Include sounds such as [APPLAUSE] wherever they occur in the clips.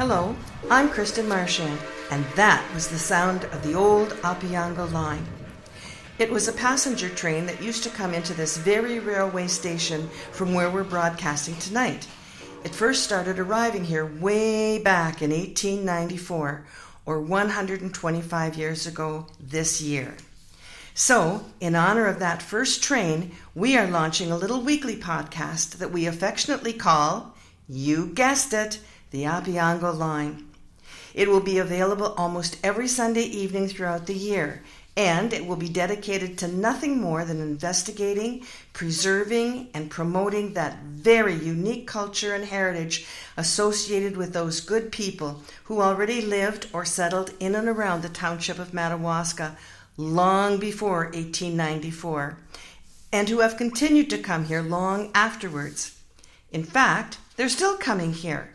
Hello, I'm Kristen Marchand, and that was the sound of the old Opeongo line. It was a passenger train that used to come into this very railway station from where we're broadcasting tonight. It first started arriving here way back in 1894, or 125 years ago this year. So, in honor of that first train, we are launching a little weekly podcast that we affectionately call, you guessed it, the Opeongo Line. It will be available almost every Sunday evening throughout the year, and it will be dedicated to nothing more than investigating, preserving, and promoting that very unique culture and heritage associated with those good people who already lived or settled in and around the township of Madawaska long before 1894, and who have continued to come here long afterwards. In fact, they're still coming here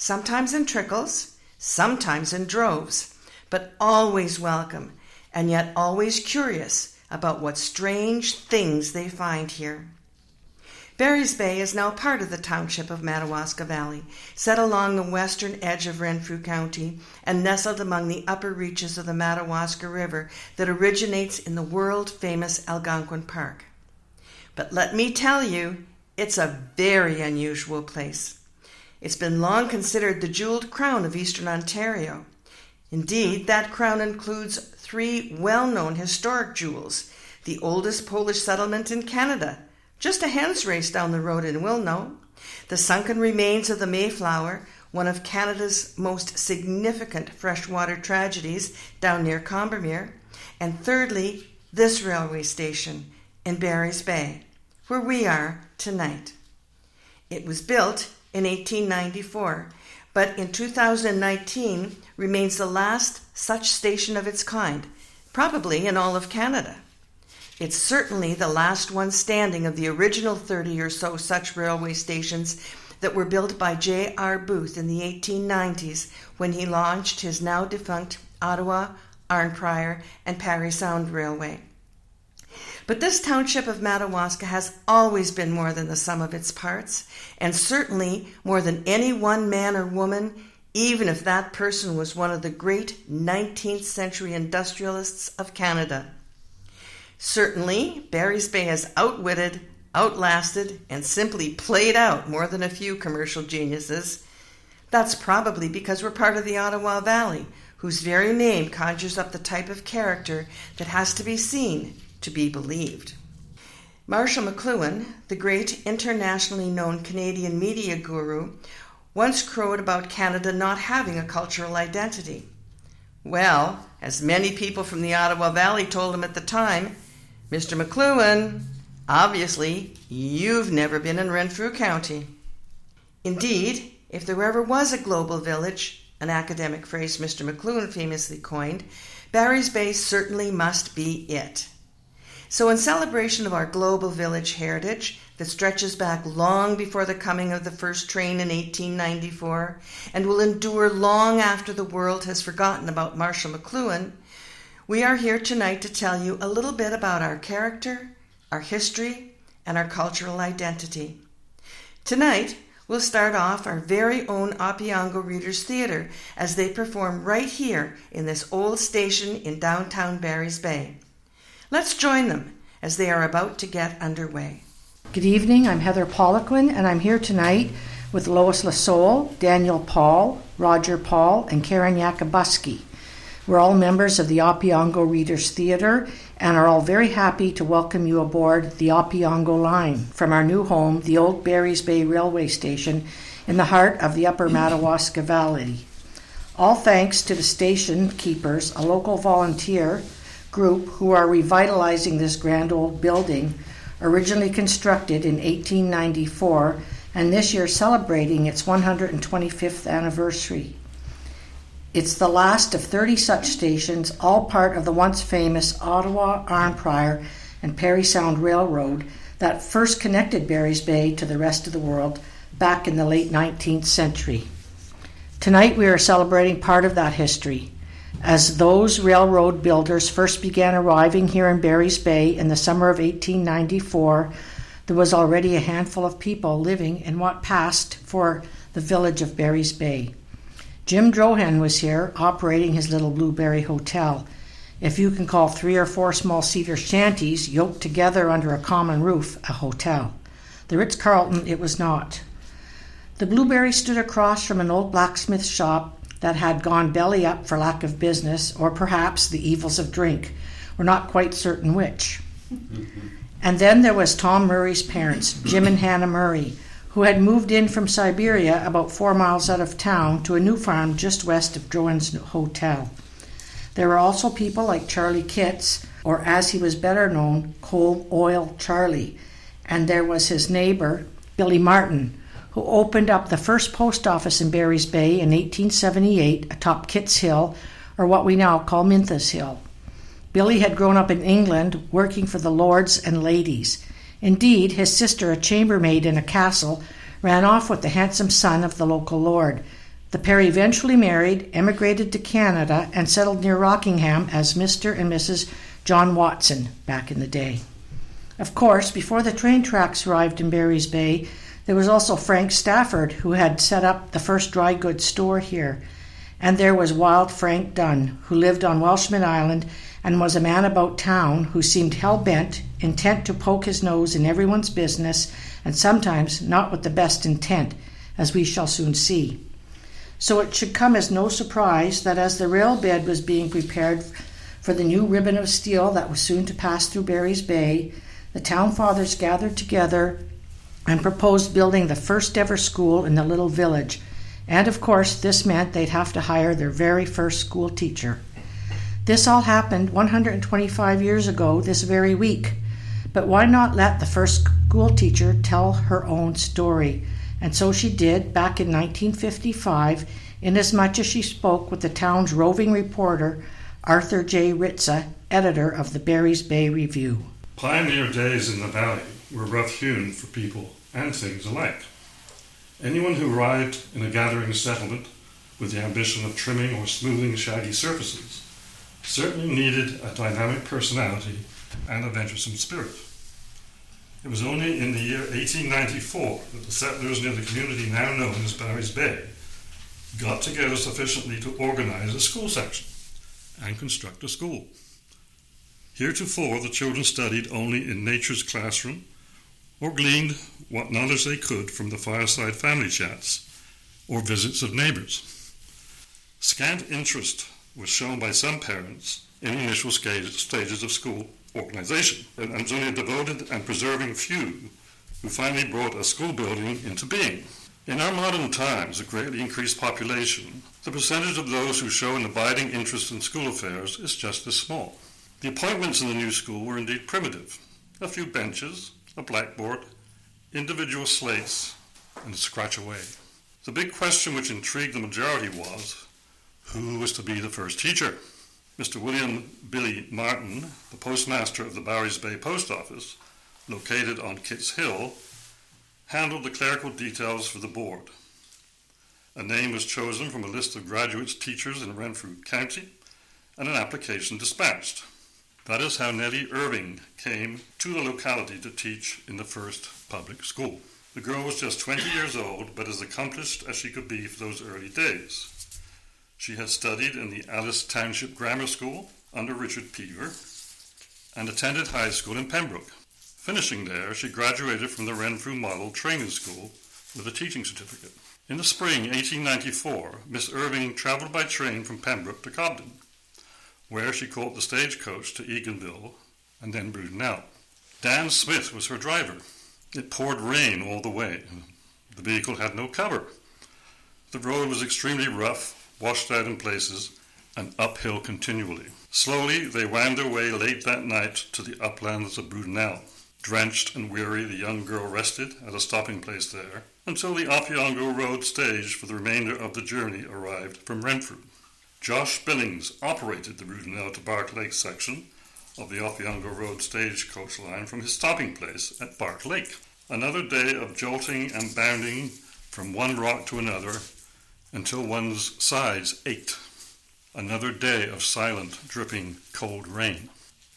sometimes in trickles, sometimes in droves, but always welcome, and yet always curious about what strange things they find here. Barry's Bay is now part of the township of Madawaska Valley, set along the western edge of Renfrew County and nestled among the upper reaches of the Madawaska River that originates in the world famous Algonquin Park. But let me tell you, it's a very unusual place. It's been long considered the jeweled crown of eastern Ontario. Indeed, that crown includes three well known historic jewels the oldest Polish settlement in Canada, just a hen's race down the road in Wilno, the sunken remains of the Mayflower, one of Canada's most significant freshwater tragedies down near Combermere, and thirdly, this railway station in Barry's Bay, where we are tonight. It was built in 1894, but in 2019 remains the last such station of its kind, probably in all of Canada. It's certainly the last one standing of the original 30 or so such railway stations that were built by J.R. Booth in the 1890s when he launched his now defunct Ottawa, Arnprior, and Parry Sound Railway. But this township of Madawaska has always been more than the sum of its parts, and certainly more than any one man or woman, even if that person was one of the great 19th century industrialists of Canada. Certainly, Barry's Bay has outwitted, outlasted, and simply played out more than a few commercial geniuses. That's probably because we're part of the Ottawa Valley, whose very name conjures up the type of character that has to be seen to be believed. Marshall McLuhan, the great internationally known Canadian media guru, once crowed about Canada not having a cultural identity. Well, as many people from the Ottawa Valley told him at the time, Mr. McLuhan, obviously you've never been in Renfrew County. Indeed, if there ever was a global village, an academic phrase Mr. McLuhan famously coined, Barry's Bay certainly must be it. So, in celebration of our global village heritage that stretches back long before the coming of the first train in 1894 and will endure long after the world has forgotten about Marshall McLuhan, we are here tonight to tell you a little bit about our character, our history, and our cultural identity. Tonight, we'll start off our very own Opeongo Readers Theatre as they perform right here in this old station in downtown Barry's Bay. Let's join them as they are about to get underway. Good evening, I'm Heather Poliquin, and I'm here tonight with Lois Lasole, Daniel Paul, Roger Paul, and Karen Yakabuski. We're all members of the Opeongo Readers Theatre and are all very happy to welcome you aboard the Opeongo line from our new home, the old Barry's Bay Railway Station, in the heart of the Upper Madawaska Valley. All thanks to the station keepers, a local volunteer, group who are revitalizing this grand old building, originally constructed in 1894 and this year celebrating its 125th anniversary. It's the last of 30 such stations, all part of the once famous Ottawa, Arnprior, and Parry Sound Railroad that first connected Barry's Bay to the rest of the world back in the late 19th century. Tonight we are celebrating part of that history as those railroad builders first began arriving here in Barry's Bay in the summer of 1894, there was already a handful of people living in what passed for the village of Barry's Bay. Jim Drohan was here, operating his little Blueberry Hotel. If you can call three or four small cedar shanties yoked together under a common roof a hotel. The Ritz Carlton it was not. The Blueberry stood across from an old blacksmith shop that had gone belly up for lack of business, or perhaps the evils of drink. We're not quite certain which. Mm-hmm. And then there was Tom Murray's parents, Jim and Hannah Murray, who had moved in from Siberia about four miles out of town to a new farm just west of Drohan's Hotel. There were also people like Charlie Kitts, or as he was better known, Coal Oil Charlie, and there was his neighbor, Billy Martin, who opened up the first post office in Barry's Bay in 1878 atop Kitts Hill, or what we now call Minthas Hill. Billy had grown up in England working for the lords and ladies. Indeed, his sister, a chambermaid in a castle, ran off with the handsome son of the local lord. The pair eventually married, emigrated to Canada, and settled near Rockingham as Mr. and Mrs. John Watson back in the day. Of course, before the train tracks arrived in Barry's Bay, there was also Frank Stafford, who had set up the first dry goods store here. And there was Wild Frank Dunn, who lived on Welshman Island and was a man about town who seemed hell bent, intent to poke his nose in everyone's business, and sometimes not with the best intent, as we shall soon see. So it should come as no surprise that as the rail bed was being prepared for the new ribbon of steel that was soon to pass through Barry's Bay, the town fathers gathered together and proposed building the first ever school in the little village. And of course, this meant they'd have to hire their very first school teacher. This all happened 125 years ago this very week. But why not let the first school teacher tell her own story? And so she did back in 1955, inasmuch as she spoke with the town's roving reporter, Arthur J. Ritza, editor of the Barry's Bay Review. Pioneer days in the valley were rough hewn for people and things alike. Anyone who arrived in a gathering settlement with the ambition of trimming or smoothing shaggy surfaces certainly needed a dynamic personality and a venturesome spirit. It was only in the year 1894 that the settlers near the community now known as Barry's Bay got together sufficiently to organize a school section and construct a school. Heretofore, the children studied only in nature's classroom or gleaned what knowledge they could from the fireside family chats or visits of neighbors. Scant interest was shown by some parents in the initial stages of school organization, and was only a devoted and preserving few who finally brought a school building into being. In our modern times, a greatly increased population, the percentage of those who show an abiding interest in school affairs is just as small. The appointments in the new school were indeed primitive a few benches, a blackboard, individual slates, and scratch away. The big question which intrigued the majority was who was to be the first teacher? Mr. William Billy Martin, the postmaster of the Barry's Bay Post Office, located on Kitts Hill, handled the clerical details for the board. A name was chosen from a list of graduates teachers in Renfrew County, and an application dispatched. That is how Nettie Irving came to the locality to teach in the first public school. The girl was just 20 years old, but as accomplished as she could be for those early days. She had studied in the Alice Township Grammar School under Richard Peaver and attended high school in Pembroke. Finishing there, she graduated from the Renfrew Model Training School with a teaching certificate. In the spring 1894, Miss Irving traveled by train from Pembroke to Cobden where she caught the stagecoach to Eganville and then Brudenell. Dan Smith was her driver. It poured rain all the way. The vehicle had no cover. The road was extremely rough, washed out in places, and uphill continually. Slowly, they wound their way late that night to the uplands of Brudenell. Drenched and weary, the young girl rested at a stopping place there until the Opeongo Road stage for the remainder of the journey arrived from Renfrew. Josh Billings operated the Brudenell to Bark Lake section of the Opeongo Road stagecoach line from his stopping place at Bark Lake. Another day of jolting and bounding from one rock to another until one's sides ached. Another day of silent, dripping, cold rain.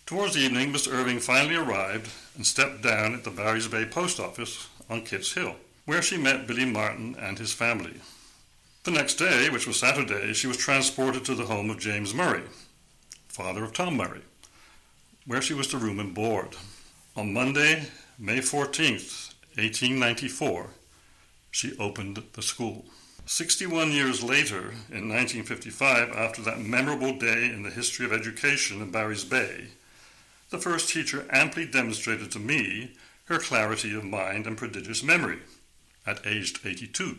Towards evening, Mr. Irving finally arrived and stepped down at the Barry's Bay post office on Kitts Hill, where she met Billy Martin and his family. The next day, which was Saturday, she was transported to the home of James Murray, father of Tom Murray, where she was to room and board. On Monday, May 14th, 1894, she opened the school. 61 years later, in 1955, after that memorable day in the history of education in Barry's Bay, the first teacher amply demonstrated to me her clarity of mind and prodigious memory at aged 82.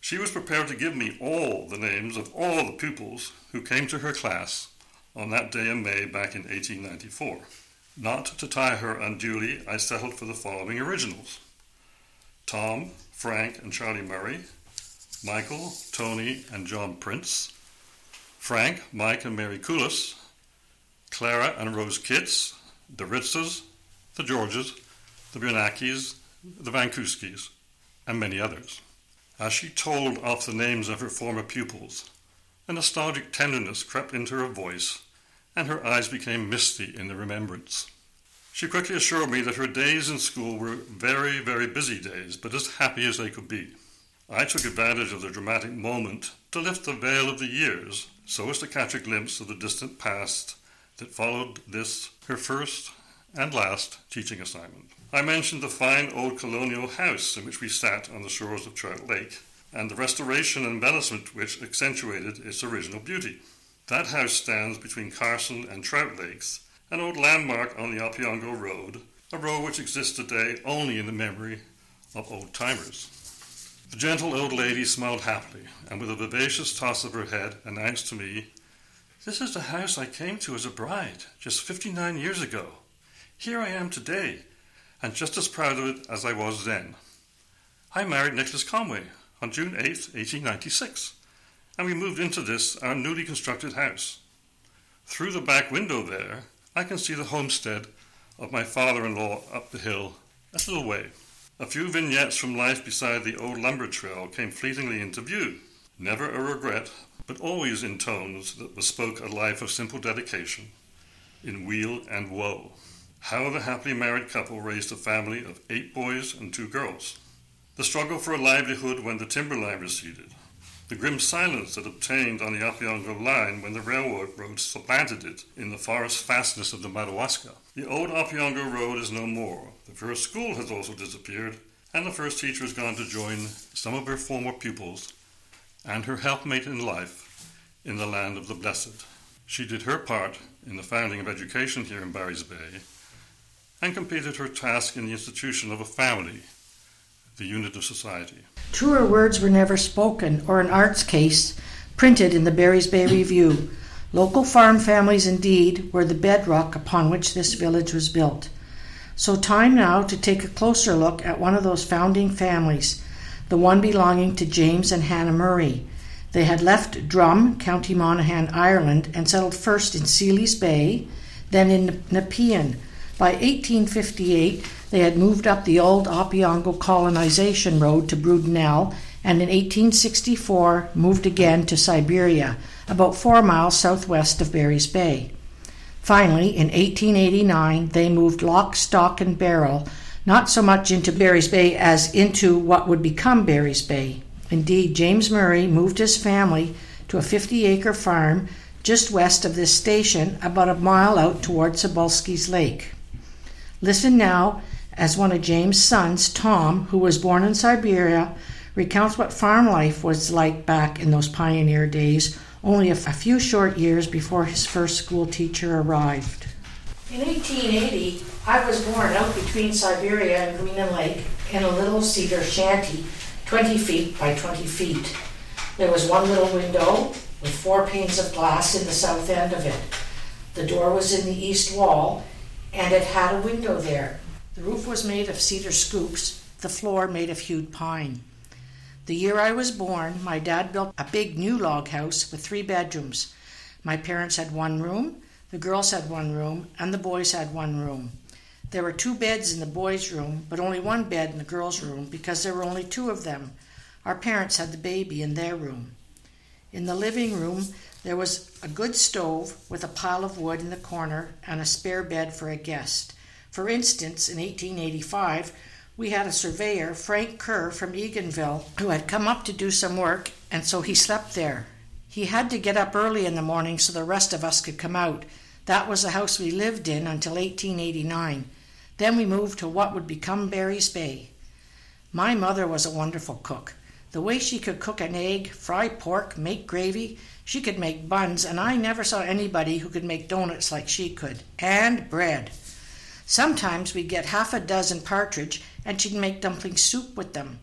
She was prepared to give me all the names of all the pupils who came to her class on that day in May back in 1894. Not to tie her unduly, I settled for the following originals. Tom, Frank, and Charlie Murray, Michael, Tony, and John Prince, Frank, Mike, and Mary Coulis, Clara and Rose Kitts, the Ritzes, the Georges, the Bernakis, the Vankuskis, and many others. As she told off the names of her former pupils, a nostalgic tenderness crept into her voice, and her eyes became misty in the remembrance. She quickly assured me that her days in school were very, very busy days, but as happy as they could be. I took advantage of the dramatic moment to lift the veil of the years so as to catch a glimpse of the distant past that followed this, her first and last teaching assignment. I mentioned the fine old colonial house in which we sat on the shores of Trout Lake, and the restoration and embellishment which accentuated its original beauty. That house stands between Carson and Trout Lakes, an old landmark on the Opeongo Road, a road which exists today only in the memory of old timers. The gentle old lady smiled happily, and with a vivacious toss of her head announced to me, This is the house I came to as a bride just fifty nine years ago. Here I am today, and just as proud of it as I was then. I married Nicholas Conway on June 8, 1896, and we moved into this, our newly constructed house. Through the back window there, I can see the homestead of my father in law up the hill a little way. A few vignettes from life beside the old lumber trail came fleetingly into view. Never a regret, but always in tones that bespoke a life of simple dedication, in weal and woe. How the happily married couple raised a family of eight boys and two girls. The struggle for a livelihood when the timberline receded, the grim silence that obtained on the Opeongo line when the railroad road supplanted it in the forest fastness of the Madawaska. The old Opeongo Road is no more. The first school has also disappeared, and the first teacher has gone to join some of her former pupils and her helpmate in life in the land of the blessed. She did her part in the founding of education here in Barry's Bay and completed her task in the institution of a family the unit of society. Truer words were never spoken, or an arts case printed in the Barry's Bay Review. Local farm families, indeed, were the bedrock upon which this village was built. So, time now to take a closer look at one of those founding families, the one belonging to James and Hannah Murray. They had left Drum, County Monaghan, Ireland, and settled first in Seeley's Bay, then in Nepean. By 1858, they had moved up the old Opeongo colonization road to Brudenell and in 1864 moved again to Siberia, about four miles southwest of Barry's Bay. Finally, in 1889, they moved lock, stock, and barrel, not so much into Barry's Bay as into what would become Barry's Bay. Indeed, James Murray moved his family to a 50 acre farm just west of this station, about a mile out toward Cebulski's Lake. Listen now as one of James' sons, Tom, who was born in Siberia, recounts what farm life was like back in those pioneer days, only a few short years before his first school teacher arrived. In 1880, I was born out between Siberia and Green Lake in a little cedar shanty, 20 feet by 20 feet. There was one little window with four panes of glass in the south end of it. The door was in the east wall, and it had a window there. The roof was made of cedar scoops, the floor made of hewed pine. The year I was born, my dad built a big new log house with three bedrooms. My parents had one room, the girls had one room, and the boys had one room. There were two beds in the boys' room, but only one bed in the girls' room because there were only two of them. Our parents had the baby in their room. In the living room, there was a good stove with a pile of wood in the corner and a spare bed for a guest. For instance, in 1885, we had a surveyor, Frank Kerr from Eganville, who had come up to do some work, and so he slept there. He had to get up early in the morning so the rest of us could come out. That was the house we lived in until 1889. Then we moved to what would become Barry's Bay. My mother was a wonderful cook. The way she could cook an egg, fry pork, make gravy, she could make buns, and I never saw anybody who could make doughnuts like she could. And bread. Sometimes we'd get half a dozen partridge, and she'd make dumpling soup with them.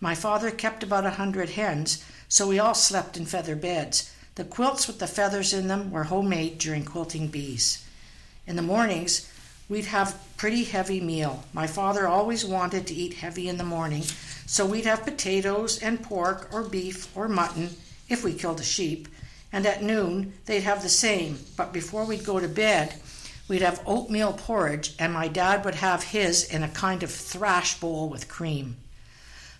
My father kept about a hundred hens, so we all slept in feather beds. The quilts with the feathers in them were homemade during quilting bees. In the mornings, we'd have pretty heavy meal. My father always wanted to eat heavy in the morning, so we'd have potatoes and pork or beef or mutton if we killed a sheep, and at noon they'd have the same, but before we'd go to bed, we'd have oatmeal porridge, and my dad would have his in a kind of thrash bowl with cream.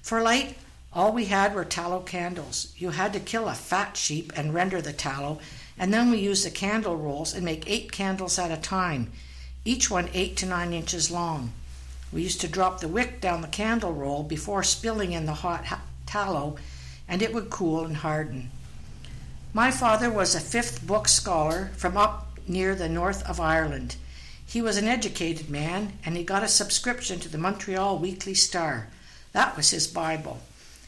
For light, all we had were tallow candles. You had to kill a fat sheep and render the tallow, and then we used the candle rolls and make eight candles at a time, each one eight to nine inches long. We used to drop the wick down the candle roll before spilling in the hot tallow, and it would cool and harden. My father was a fifth book scholar from up near the north of Ireland. He was an educated man, and he got a subscription to the Montreal Weekly Star. That was his Bible.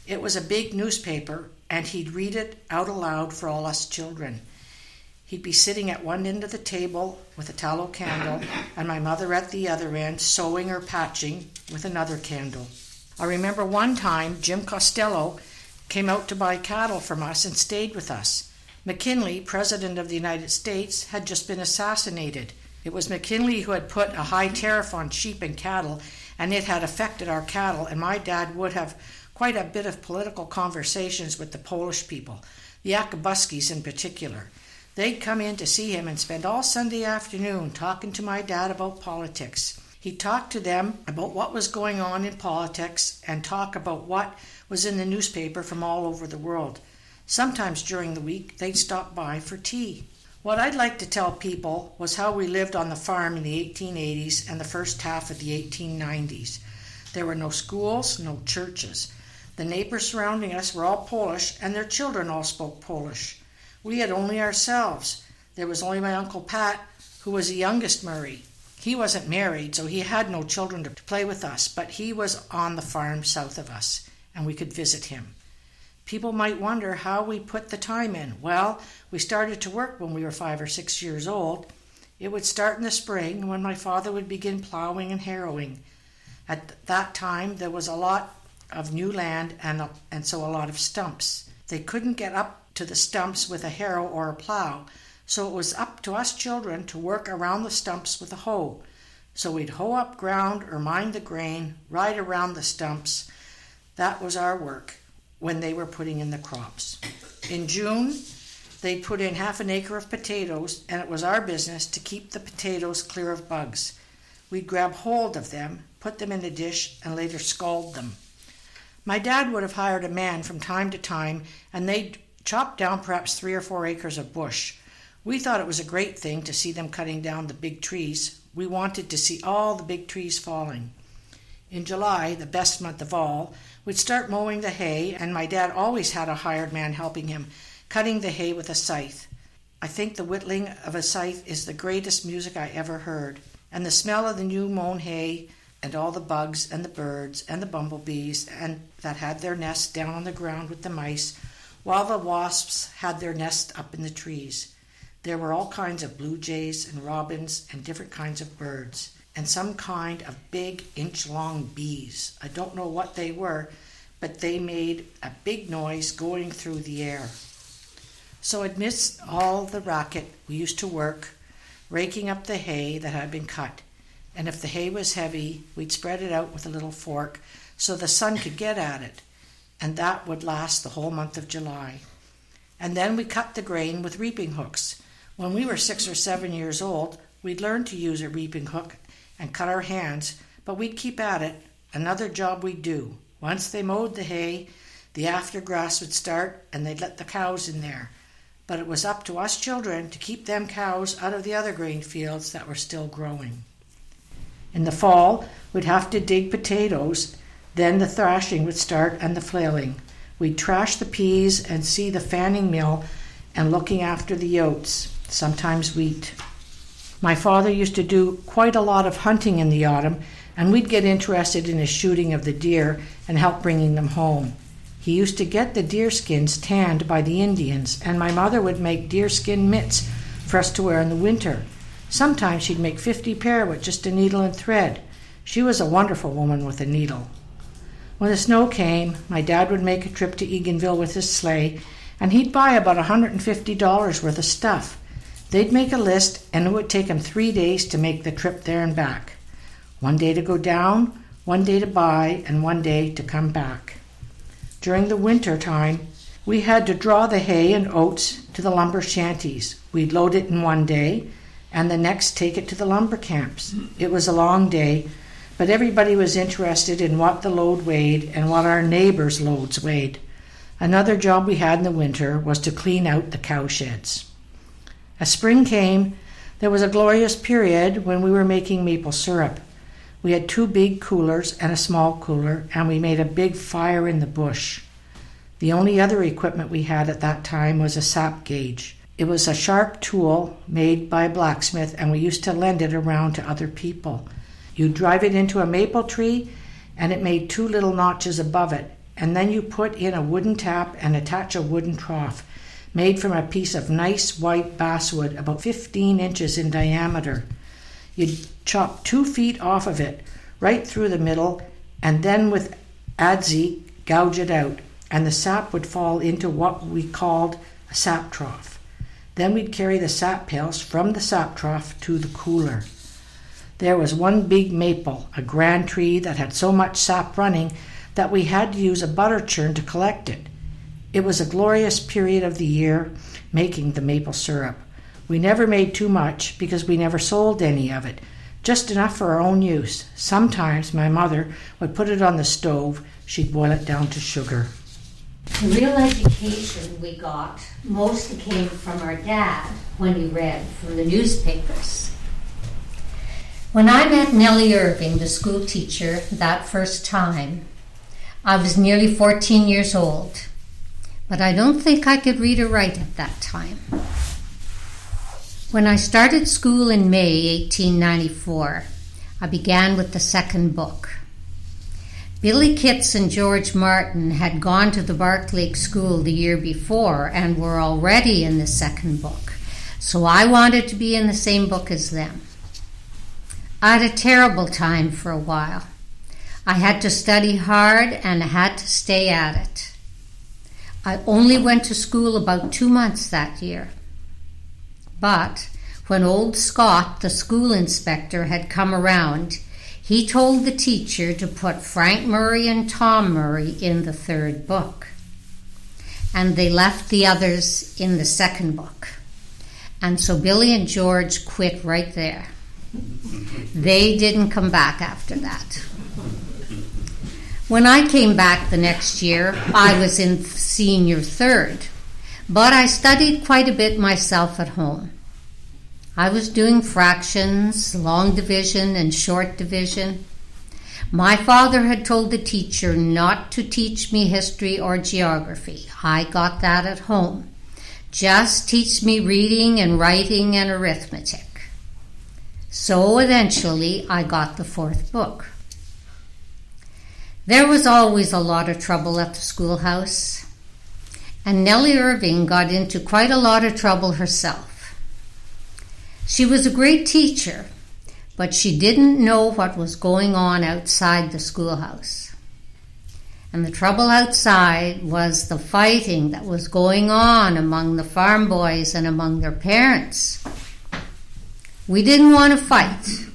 It was a big newspaper, and he'd read it out aloud for all us children. He'd be sitting at one end of the table with a tallow candle, and my mother at the other end, sewing or patching with another candle. I remember one time Jim Costello came out to buy cattle from us and stayed with us. McKinley, President of the United States, had just been assassinated. It was McKinley who had put a high tariff on sheep and cattle, and it had affected our cattle, and my dad would have quite a bit of political conversations with the Polish people, the Yakabuskis in particular. They'd come in to see him and spend all Sunday afternoon talking to my dad about politics. He'd talk to them about what was going on in politics and talk about what was in the newspaper from all over the world. Sometimes during the week, they'd stop by for tea. What I'd like to tell people was how we lived on the farm in the 1880s and the first half of the 1890s. There were no schools, no churches. The neighbors surrounding us were all Polish, and their children all spoke Polish. We had only ourselves. There was only my Uncle Pat, who was the youngest Murray. He wasn't married, so he had no children to play with us, but he was on the farm south of us, and we could visit him. People might wonder how we put the time in. Well, we started to work when we were five or six years old. It would start in the spring when my father would begin plowing and harrowing. At that time, there was a lot of new land and, and so a lot of stumps. They couldn't get up to the stumps with a harrow or a plow, so it was up to us children to work around the stumps with a hoe. So we'd hoe up ground or mind the grain, ride around the stumps. That was our work when they were putting in the crops. In June, they'd put in half an acre of potatoes, and it was our business to keep the potatoes clear of bugs. We'd grab hold of them, put them in a dish, and later scald them. My dad would have hired a man from time to time, and they'd chop down perhaps three or four acres of bush. We thought it was a great thing to see them cutting down the big trees. We wanted to see all the big trees falling. In July, the best month of all, we'd start mowing the hay, and my dad always had a hired man helping him, cutting the hay with a scythe. I think the whittling of a scythe is the greatest music I ever heard, and the smell of the new mown hay and all the bugs and the birds and the bumblebees and that had their nests down on the ground with the mice, while the wasps had their nest up in the trees. There were all kinds of blue jays and robins and different kinds of birds, and some kind of big inch long bees. I don't know what they were, but they made a big noise going through the air. So, amidst all the racket, we used to work, raking up the hay that had been cut and if the hay was heavy, we'd spread it out with a little fork so the sun could get at it, and that would last the whole month of July. And then we cut the grain with reaping hooks. When we were six or seven years old, we'd learned to use a reaping hook and cut our hands, but we'd keep at it, another job we'd do. Once they mowed the hay, the after grass would start, and they'd let the cows in there. But it was up to us children to keep them cows out of the other grain fields that were still growing. In the fall, we'd have to dig potatoes, then the thrashing would start and the flailing. We'd trash the peas and see the fanning mill and looking after the oats, sometimes wheat. My father used to do quite a lot of hunting in the autumn, and we'd get interested in the shooting of the deer and help bringing them home. He used to get the deer skins tanned by the Indians, and my mother would make deerskin mitts for us to wear in the winter. Sometimes she'd make 50 pair with just a needle and thread. She was a wonderful woman with a needle. When the snow came, my dad would make a trip to Eganville with his sleigh, and he'd buy about $150 worth of stuff. They'd make a list, and it would take him three days to make the trip there and back. One day to go down, one day to buy, and one day to come back. During the winter time, we had to draw the hay and oats to the lumber shanties. We'd load it in one day, and the next take it to the lumber camps. It was a long day, but everybody was interested in what the load weighed and what our neighbors' loads weighed. Another job we had in the winter was to clean out the cowsheds. As spring came, there was a glorious period when we were making maple syrup. We had two big coolers and a small cooler, and we made a big fire in the bush. The only other equipment we had at that time was a sap gauge. It was a sharp tool made by a blacksmith, and we used to lend it around to other people. You drive it into a maple tree, and it made two little notches above it, and then you put in a wooden tap and attach a wooden trough made from a piece of nice white basswood about 15 inches in diameter. You'd chop two feet off of it, right through the middle, and then with adze gouge it out, and the sap would fall into what we called a sap trough. Then we'd carry the sap pails from the sap trough to the cooler. There was one big maple, a grand tree that had so much sap running that we had to use a butter churn to collect it. It was a glorious period of the year making the maple syrup. We never made too much because we never sold any of it, just enough for our own use. Sometimes my mother would put it on the stove, she'd boil it down to sugar. The real education we got mostly came from our dad when he read from the newspapers. When I met Nellie Irving, the school teacher, that first time, I was nearly 14 years old, but I don't think I could read or write at that time. When I started school in May 1894, I began with the second book. Billy Kitts and George Martin had gone to the Barclay School the year before and were already in the second book, so I wanted to be in the same book as them. I had a terrible time for a while. I had to study hard and had to stay at it. I only went to school about two months that year. But when old Scott, the school inspector, had come around, he told the teacher to put Frank Murray and Tom Murray in the third book. And they left the others in the second book. And so Billy and George quit right there. They didn't come back after that. When I came back the next year, I was in senior third, but I studied quite a bit myself at home. I was doing fractions, long division, and short division. My father had told the teacher not to teach me history or geography. I got that at home. Just teach me reading and writing and arithmetic. So eventually I got the fourth book. There was always a lot of trouble at the schoolhouse, and Nellie Irving got into quite a lot of trouble herself. She was a great teacher, but she didn't know what was going on outside the schoolhouse. And the trouble outside was the fighting that was going on among the farm boys and among their parents. We didn't want to fight,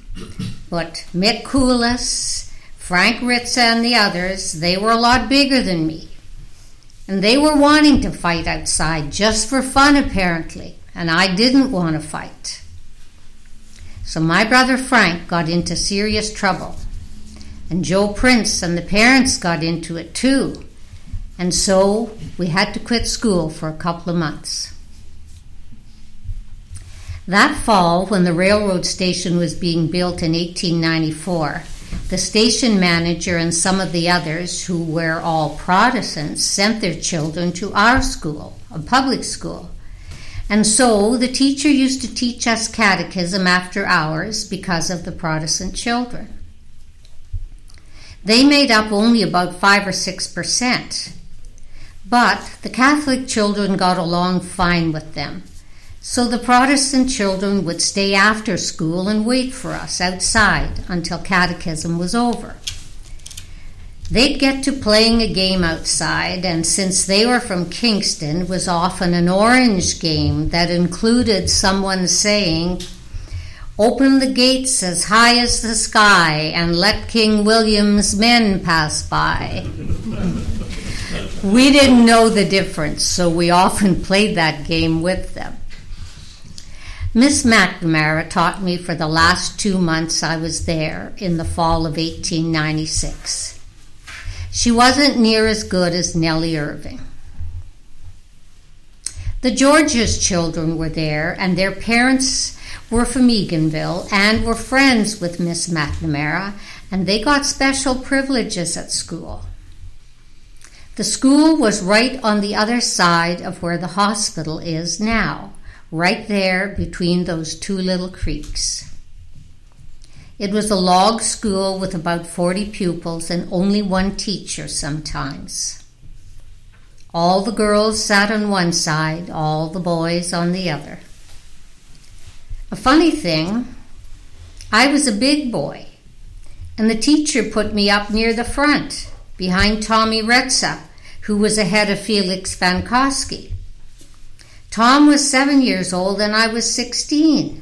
but Mick Coolis, Frank Ritz, and the others, they were a lot bigger than me. And they were wanting to fight outside just for fun, apparently, and I didn't want to fight. So my brother Frank got into serious trouble, and Joe Prince and the parents got into it too. And so we had to quit school for a couple of months. That fall, when the railroad station was being built in 1894, the station manager and some of the others, who were all Protestants, sent their children to our school, a public school. And so the teacher used to teach us catechism after hours because of the Protestant children. They made up only about 5 or 6 percent, but the Catholic children got along fine with them. So the Protestant children would stay after school and wait for us outside until catechism was over. They'd get to playing a game outside, and since they were from Kingston, it was often an orange game that included someone saying, Open the gates as high as the sky and let King William's men pass by. [LAUGHS] we didn't know the difference, so we often played that game with them. Miss McNamara taught me for the last two months I was there in the fall of 1896. She wasn't near as good as Nellie Irving. The Georges children were there, and their parents were from Eganville and were friends with Miss McNamara, and they got special privileges at school. The school was right on the other side of where the hospital is now, right there between those two little creeks. It was a log school with about 40 pupils and only one teacher sometimes. All the girls sat on one side, all the boys on the other. A funny thing, I was a big boy, and the teacher put me up near the front, behind Tommy Retza, who was ahead of Felix Vankowski. Tom was seven years old and I was 16.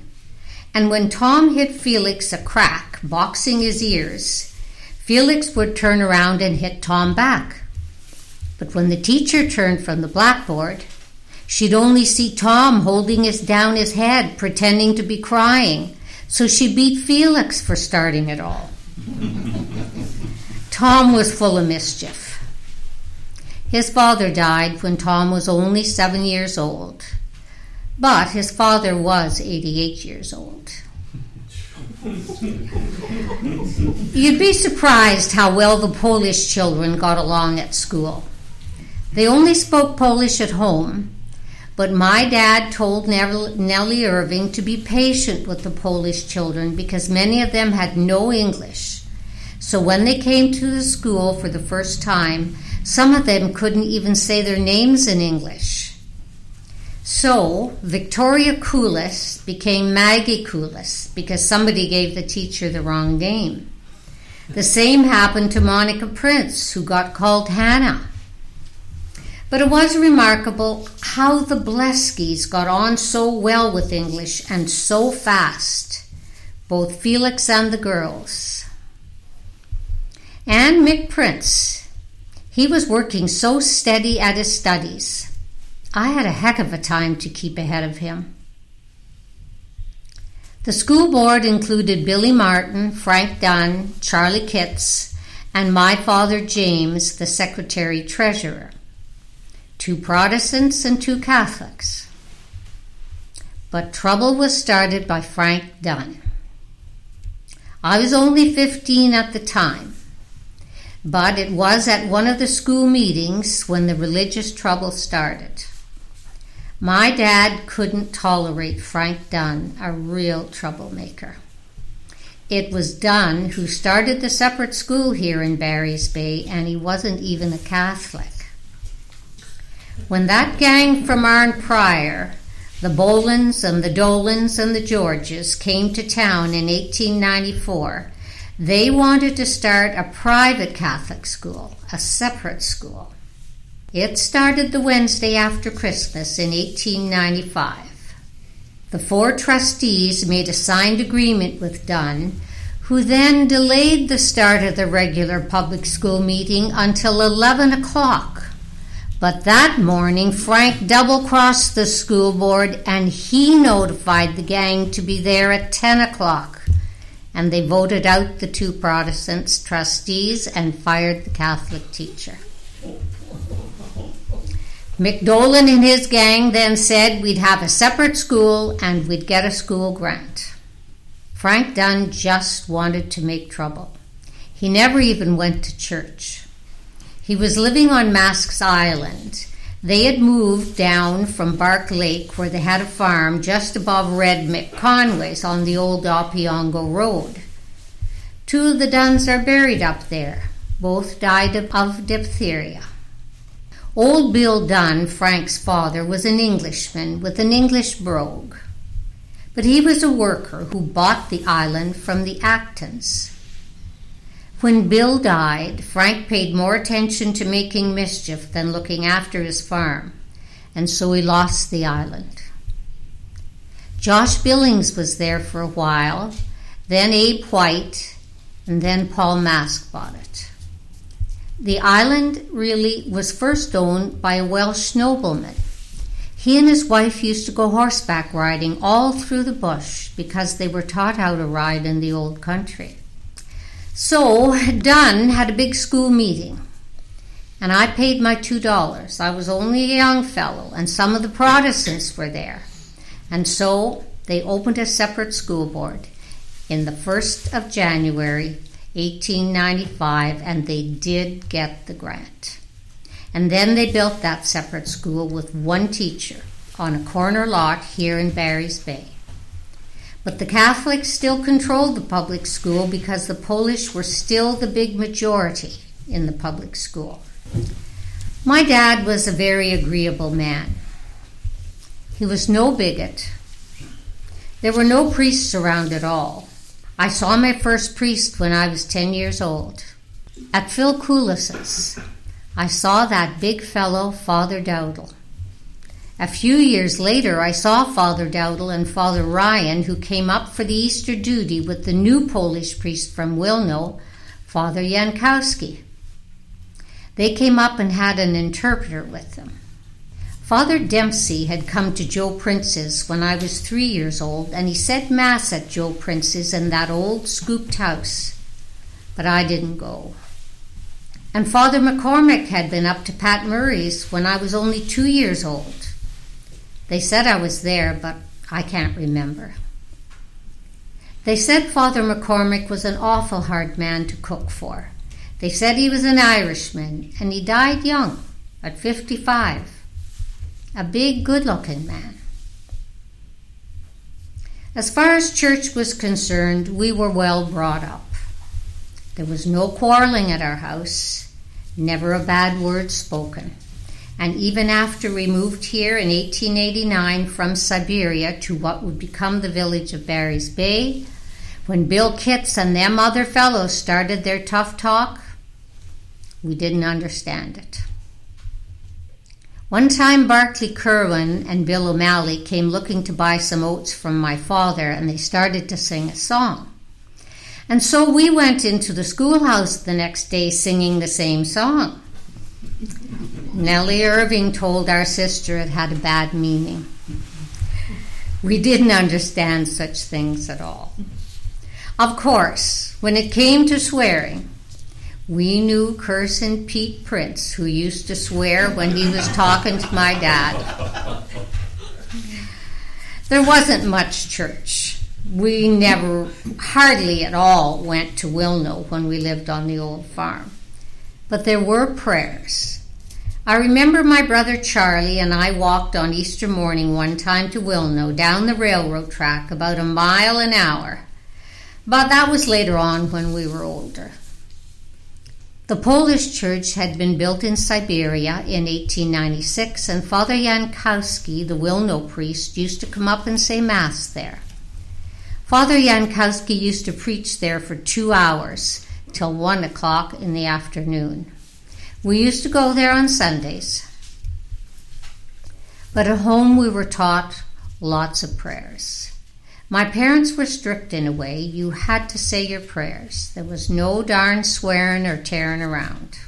And when Tom hit Felix a crack, boxing his ears, Felix would turn around and hit Tom back. But when the teacher turned from the blackboard, she'd only see Tom holding his down his head, pretending to be crying. So she beat Felix for starting it all. [LAUGHS] Tom was full of mischief. His father died when Tom was only seven years old, but his father was 88 years old. [LAUGHS] You'd be surprised how well the Polish children got along at school. They only spoke Polish at home, but my dad told Nellie Irving to be patient with the Polish children because many of them had no English. So when they came to the school for the first time, some of them couldn't even say their names in English. So, Victoria Koulis became Maggie Koulis because somebody gave the teacher the wrong name. The same happened to Monica Prince, who got called Hannah. But it was remarkable how the Bleskys got on so well with English and so fast, both Felix and the girls. And Mick Prince, he was working so steady at his studies I had a heck of a time to keep ahead of him. The school board included Billy Martin, Frank Dunn, Charlie Kitts, and my father James, the secretary treasurer. Two Protestants and two Catholics. But trouble was started by Frank Dunn. I was only 15 at the time, but it was at one of the school meetings when the religious trouble started. My dad couldn't tolerate Frank Dunn, a real troublemaker. It was Dunn who started the separate school here in Barry's Bay, and he wasn't even a Catholic. When that gang from Arnprior, the Bolins and the Dolans and the Georges, came to town in 1894, they wanted to start a private Catholic school, a separate school. It started the Wednesday after Christmas in 1895. The four trustees made a signed agreement with Dunn, who then delayed the start of the regular public school meeting until 11 o'clock. But that morning, Frank double crossed the school board and he notified the gang to be there at 10 o'clock. And they voted out the two Protestants trustees and fired the Catholic teacher. McDolan and his gang then said we'd have a separate school and we'd get a school grant. Frank Dunn just wanted to make trouble. He never even went to church. He was living on Masks Island. They had moved down from Bark Lake, where they had a farm just above Red Mick Conway's on the old Opeongo Road. Two of the Dunns are buried up there. Both died of diphtheria. Old Bill Dunn, Frank's father, was an Englishman with an English brogue. But he was a worker who bought the island from the Actons. When Bill died, Frank paid more attention to making mischief than looking after his farm, and so he lost the island. Josh Billings was there for a while, then Abe White, and then Paul Mask bought it. The island really was first owned by a Welsh nobleman. He and his wife used to go horseback riding all through the bush because they were taught how to ride in the old country. So Dunn had a big school meeting, and I paid my two dollars. I was only a young fellow, and some of the Protestants were there. And so they opened a separate school board in the 1st of January 1895, and they did get the grant. And then they built that separate school with one teacher on a corner lot here in Barry's Bay. But the Catholics still controlled the public school because the Polish were still the big majority in the public school. My dad was a very agreeable man. He was no bigot. There were no priests around at all. I saw my first priest when I was 10 years old. At Phil Coulis's, I saw that big fellow, Father Dowdle. A few years later, I saw Father Dowdle and Father Ryan, who came up for the Easter duty with the new Polish priest from Wilno, Father Jankowski. They came up and had an interpreter with them. Father Dempsey had come to Joe Prince's when I was three years old, and he said Mass at Joe Prince's in that old scooped house. But I didn't go. And Father McCormick had been up to Pat Murray's when I was only two years old. They said I was there, but I can't remember. They said Father McCormick was an awful hard man to cook for. They said he was an Irishman, and he died young, at 55 a big, good looking man. As far as church was concerned, we were well brought up. There was no quarreling at our house, never a bad word spoken. And even after we moved here in 1889 from Siberia to what would become the village of Barry's Bay, when Bill Kitts and them other fellows started their tough talk, we didn't understand it. One time, Barclay Kerwin and Bill O'Malley came looking to buy some oats from my father, and they started to sing a song. And so we went into the schoolhouse the next day singing the same song. Nellie Irving told our sister it had a bad meaning. We didn't understand such things at all. Of course, when it came to swearing, we knew Curson Pete Prince, who used to swear when he was talking to my dad. There wasn't much church. We never, hardly at all, went to Wilno when we lived on the old farm. But there were prayers. I remember my brother Charlie and I walked on Easter morning one time to Wilno down the railroad track about a mile an hour. But that was later on when we were older. The Polish church had been built in Siberia in 1896, and Father Jankowski, the Wilno priest, used to come up and say Mass there. Father Jankowski used to preach there for two hours till one o'clock in the afternoon. We used to go there on Sundays. But at home we were taught lots of prayers. My parents were strict in a way. You had to say your prayers. There was no darn swearing or tearing around.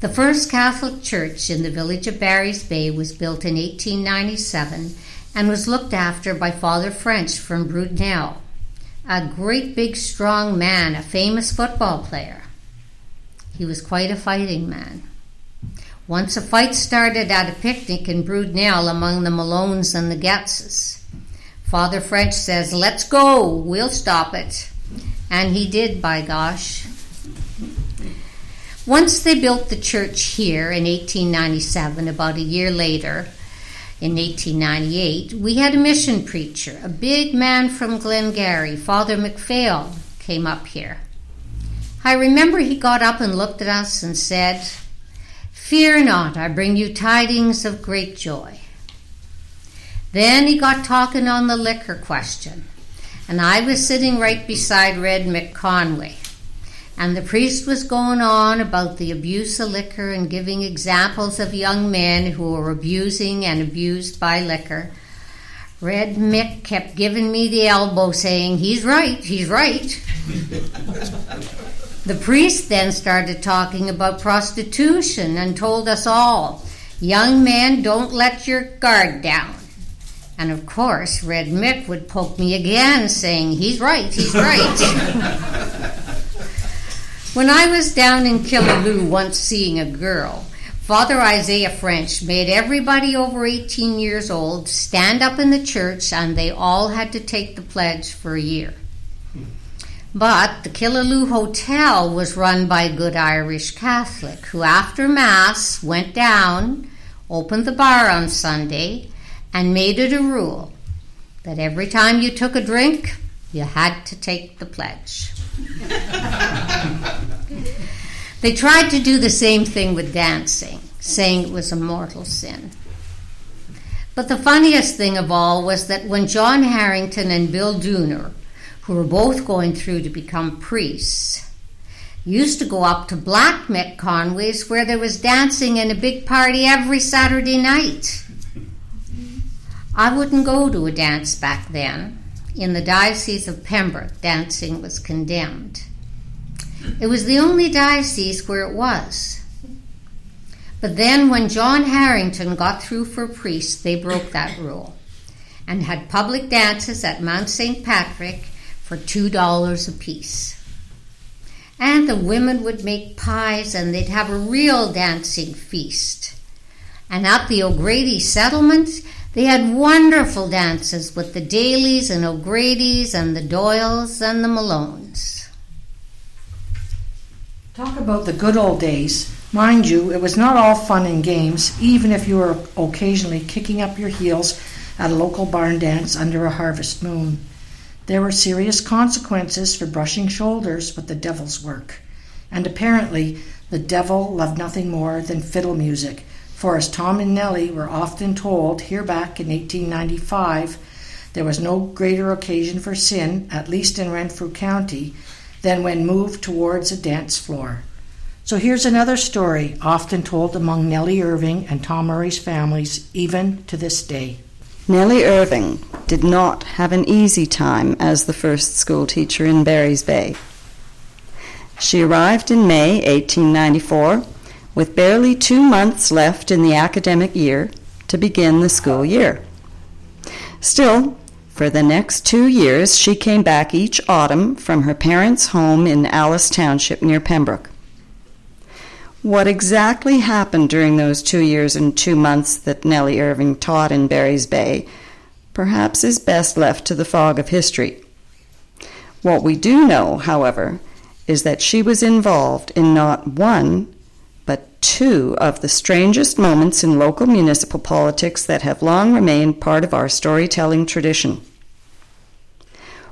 The first Catholic church in the village of Barry's Bay was built in 1897 and was looked after by Father French from Brudenell, a great big strong man, a famous football player. He was quite a fighting man. Once a fight started at a picnic in Brudenell among the Malones and the Getzes. Father French says, Let's go, we'll stop it. And he did, by gosh. Once they built the church here in 1897, about a year later, in 1898, we had a mission preacher, a big man from Glengarry, Father McPhail, came up here. I remember he got up and looked at us and said, Fear not, I bring you tidings of great joy. Then he got talking on the liquor question, and I was sitting right beside Red Mick Conway. And the priest was going on about the abuse of liquor and giving examples of young men who were abusing and abused by liquor. Red Mick kept giving me the elbow, saying, He's right, he's right. [LAUGHS] the priest then started talking about prostitution and told us all, Young man, don't let your guard down. And of course, Red Mick would poke me again, saying, He's right, he's right. [LAUGHS] When I was down in Killaloe once seeing a girl, Father Isaiah French made everybody over 18 years old stand up in the church and they all had to take the pledge for a year. But the Killaloe Hotel was run by a good Irish Catholic who, after Mass, went down, opened the bar on Sunday, and made it a rule that every time you took a drink, you had to take the pledge. [LAUGHS] they tried to do the same thing with dancing, saying it was a mortal sin. But the funniest thing of all was that when John Harrington and Bill Dooner, who were both going through to become priests, used to go up to Black Mick Conway's where there was dancing and a big party every Saturday night. I wouldn't go to a dance back then in the Diocese of Pembroke, dancing was condemned. It was the only diocese where it was. But then, when John Harrington got through for priests, they broke that rule and had public dances at Mount St. Patrick for $2 apiece. And the women would make pies and they'd have a real dancing feast. And at the O'Grady settlement, they had wonderful dances with the Dailies and O'Grady's and the Doyles and the Malones. Talk about the good old days. Mind you, it was not all fun and games, even if you were occasionally kicking up your heels at a local barn dance under a harvest moon. There were serious consequences for brushing shoulders with the devil's work. And apparently, the devil loved nothing more than fiddle music, for as Tom and Nellie were often told here back in 1895, there was no greater occasion for sin, at least in Renfrew County, than when moved towards a dance floor. So here's another story often told among Nellie Irving and Tom Murray's families, even to this day. Nellie Irving did not have an easy time as the first school teacher in Barry's Bay. She arrived in May 1894 with barely two months left in the academic year to begin the school year. Still, for the next two years, she came back each autumn from her parents' home in Alice Township near Pembroke. What exactly happened during those two years and two months that Nellie Irving taught in Barry's Bay perhaps is best left to the fog of history. What we do know, however, is that she was involved in not one, but two of the strangest moments in local municipal politics that have long remained part of our storytelling tradition.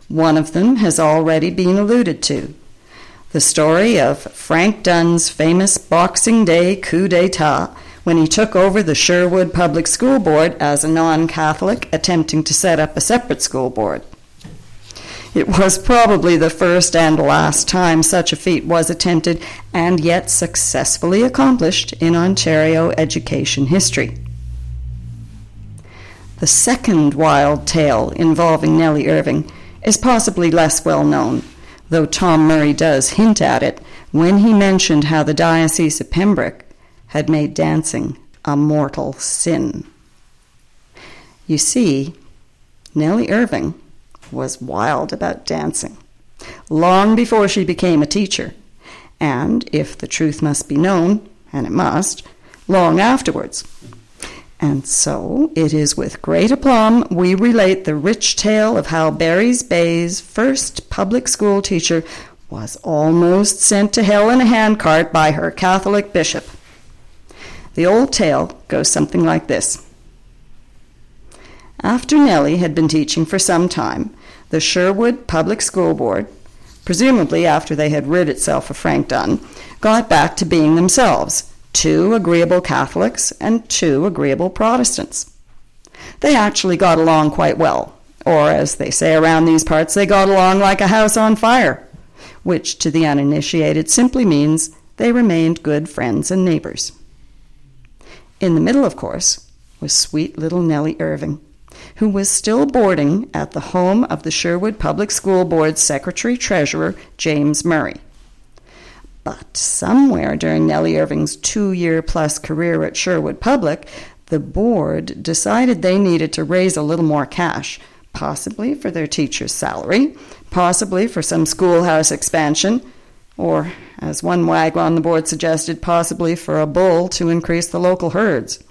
One of them has already been alluded to the story of Frank Dunn's famous Boxing Day coup d'etat when he took over the Sherwood Public School Board as a non Catholic attempting to set up a separate school board. It was probably the first and last time such a feat was attempted and yet successfully accomplished in Ontario education history. The second wild tale involving Nellie Irving is possibly less well known, though Tom Murray does hint at it when he mentioned how the Diocese of Pembroke had made dancing a mortal sin. You see, Nellie Irving was wild about dancing, long before she became a teacher. And, if the truth must be known, and it must, long afterwards. And so it is with great aplomb we relate the rich tale of how Barry's Bay's first public school teacher was almost sent to hell in a handcart by her Catholic bishop. The old tale goes something like this. After Nellie had been teaching for some time, the Sherwood Public School Board, presumably after they had rid itself of Frank Dunn, got back to being themselves two agreeable Catholics and two agreeable Protestants. They actually got along quite well, or as they say around these parts, they got along like a house on fire, which to the uninitiated simply means they remained good friends and neighbors. In the middle, of course, was sweet little Nellie Irving, who was still boarding at the home of the Sherwood Public School Board's secretary treasurer, James Murray. But somewhere during Nellie Irving's two year plus career at Sherwood Public, the board decided they needed to raise a little more cash, possibly for their teacher's salary, possibly for some schoolhouse expansion, or, as one wag on the board suggested, possibly for a bull to increase the local herds.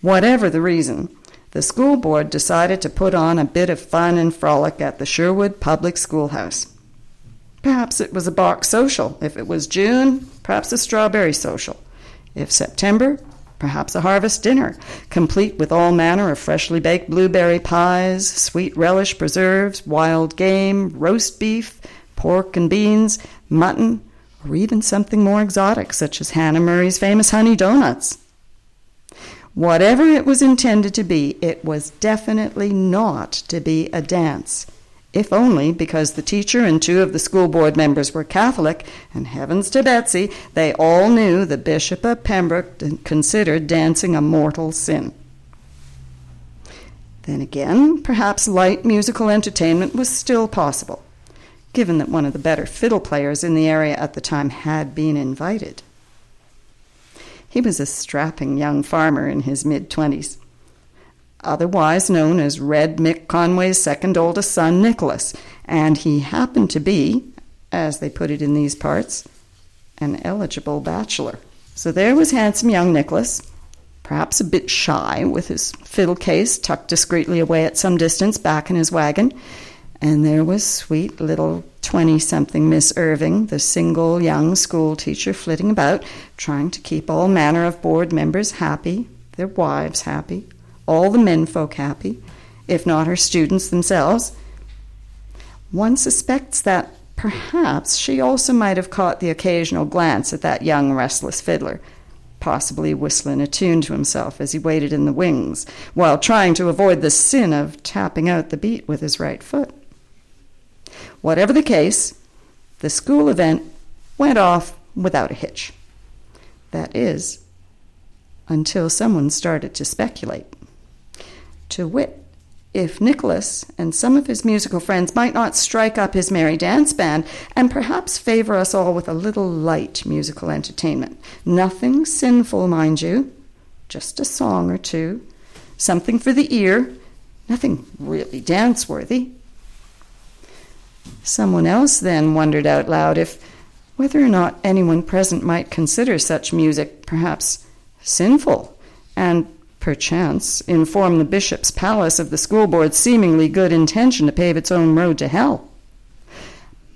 Whatever the reason, the school board decided to put on a bit of fun and frolic at the Sherwood Public Schoolhouse. Perhaps it was a box social. If it was June, perhaps a strawberry social. If September, perhaps a harvest dinner, complete with all manner of freshly baked blueberry pies, sweet relish preserves, wild game, roast beef, pork and beans, mutton, or even something more exotic, such as Hannah Murray's famous honey donuts. Whatever it was intended to be, it was definitely not to be a dance, if only because the teacher and two of the school board members were Catholic, and heavens to Betsy, they all knew the Bishop of Pembroke considered dancing a mortal sin. Then again, perhaps light musical entertainment was still possible given that one of the better fiddle players in the area at the time had been invited. He was a strapping young farmer in his mid twenties, otherwise known as Red Mick Conway's second oldest son, Nicholas, and he happened to be, as they put it in these parts, an eligible bachelor. So there was handsome young Nicholas, perhaps a bit shy, with his fiddle case tucked discreetly away at some distance back in his wagon and there was sweet little 20 something Miss Irving, the single young school teacher, flitting about, trying to keep all manner of board members happy, their wives happy, all the menfolk happy, if not her students themselves. One suspects that perhaps she also might have caught the occasional glance at that young restless fiddler, possibly whistling a tune to himself as he waited in the wings, while trying to avoid the sin of tapping out the beat with his right foot. Whatever the case, the school event went off without a hitch. That is, until someone started to speculate. To wit, if Nicholas and some of his musical friends might not strike up his merry dance band and perhaps favor us all with a little light musical entertainment. Nothing sinful, mind you, just a song or two, something for the ear, nothing really dance worthy. Someone else then wondered out loud if whether or not anyone present might consider such music perhaps sinful, and perchance inform the bishop's palace of the school board's seemingly good intention to pave its own road to hell.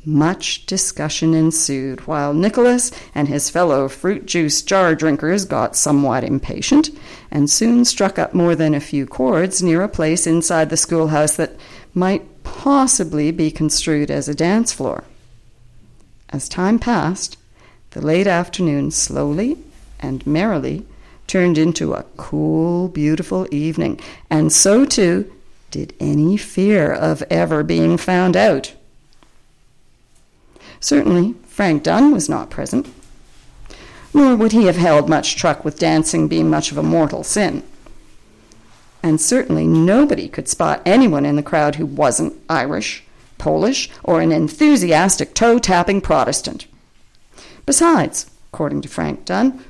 Much discussion ensued, while Nicholas and his fellow fruit juice jar drinkers got somewhat impatient, and soon struck up more than a few chords near a place inside the schoolhouse that might possibly be construed as a dance floor. As time passed, the late afternoon slowly and merrily turned into a cool, beautiful evening, and so too did any fear of ever being found out. Certainly, Frank Dunn was not present, nor would he have held much truck with dancing being much of a mortal sin and certainly nobody could spot anyone in the crowd who wasn't Irish, Polish, or an enthusiastic toe tapping Protestant. Besides, according to Frank Dunn,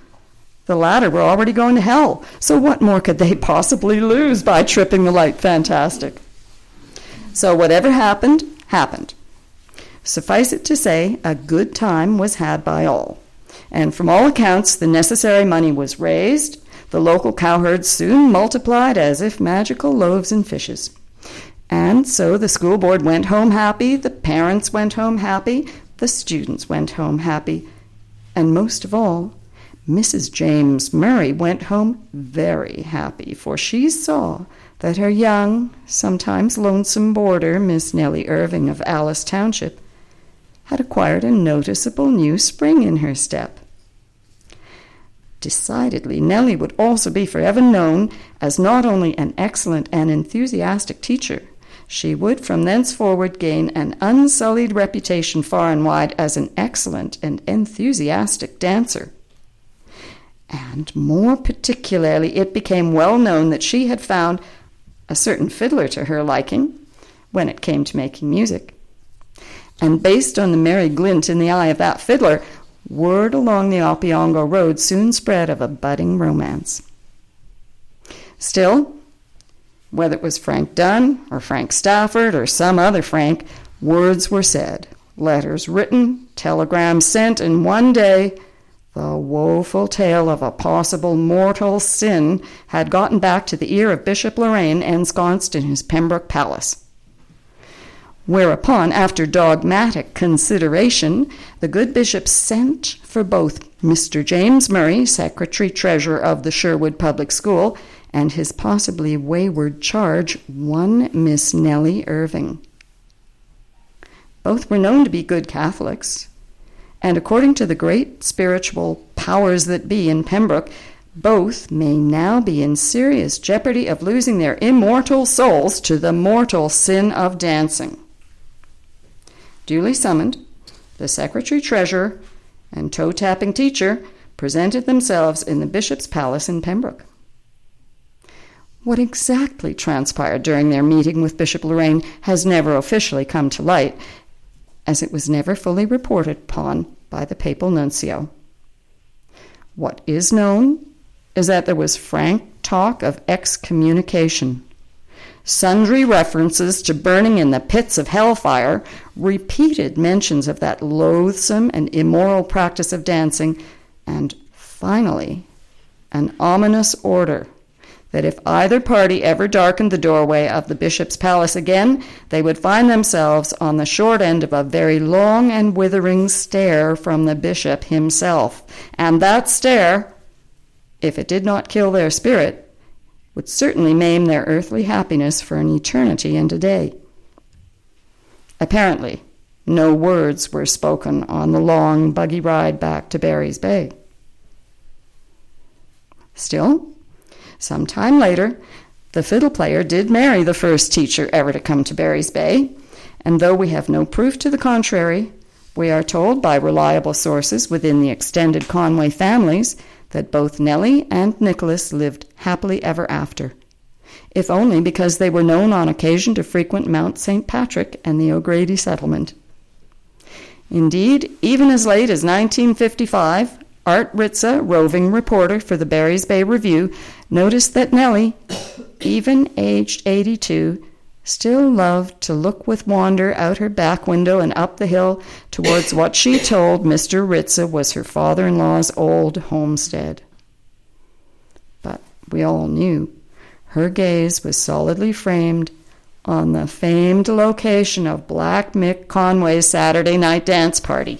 the latter were already going to hell, so what more could they possibly lose by tripping the light fantastic? So whatever happened, happened. Suffice it to say, a good time was had by all. and from all accounts, the necessary money was raised. The local cowherds soon multiplied as if magical loaves and fishes. And so the school board went home happy, the parents went home happy, the students went home happy, and most of all, Mrs. James Murray went home very happy, for she saw that her young, sometimes lonesome boarder, Miss Nellie Irving of Alice Township, had acquired a noticeable new spring in her step. Decidedly, Nellie would also be forever known as not only an excellent and enthusiastic teacher, she would from thenceforward gain an unsullied reputation far and wide as an excellent and enthusiastic dancer. And more particularly, it became well known that she had found a certain fiddler to her liking when it came to making music. And based on the merry glint in the eye of that fiddler, word along the Opeongo road soon spread of a budding romance. Still, whether it was Frank Dunn or Frank Stafford or some other Frank, words were said, letters written, telegrams sent, and one day the woeful tale of a possible mortal sin had gotten back to the ear of Bishop Lorrain ensconced in his Pembroke palace. Whereupon, after dogmatic consideration, the good bishop sent for both Mr. James Murray, secretary treasurer of the Sherwood Public School, and his possibly wayward charge, one Miss Nellie Irving. Both were known to be good Catholics, and according to the great spiritual powers that be in Pembroke, both may now be in serious jeopardy of losing their immortal souls to the mortal sin of dancing. Duly summoned, the secretary treasurer and toe tapping teacher presented themselves in the bishop's palace in Pembroke. What exactly transpired during their meeting with Bishop Lorrain has never officially come to light, as it was never fully reported upon by the papal nuncio. What is known is that there was frank talk of excommunication. Sundry references to burning in the pits of hellfire, repeated mentions of that loathsome and immoral practice of dancing, and finally, an ominous order that if either party ever darkened the doorway of the bishop's palace again, they would find themselves on the short end of a very long and withering stare from the bishop himself. And that stare, if it did not kill their spirit, would certainly maim their earthly happiness for an eternity and a day. Apparently, no words were spoken on the long buggy ride back to Barry's Bay. Still, some time later, the fiddle player did marry the first teacher ever to come to Barry's Bay, and though we have no proof to the contrary, we are told by reliable sources within the extended Conway families that both Nellie and Nicholas lived happily ever after, if only because they were known on occasion to frequent Mount St. Patrick and the O'Grady settlement. Indeed, even as late as 1955, Art Ritza, roving reporter for the Barry's Bay Review, noticed that Nellie, even aged 82, still loved to look with wonder out her back window and up the hill towards what she told Mr. Ritza was her father in law's old homestead. But we all knew her gaze was solidly framed on the famed location of Black Mick Conway's Saturday night dance party.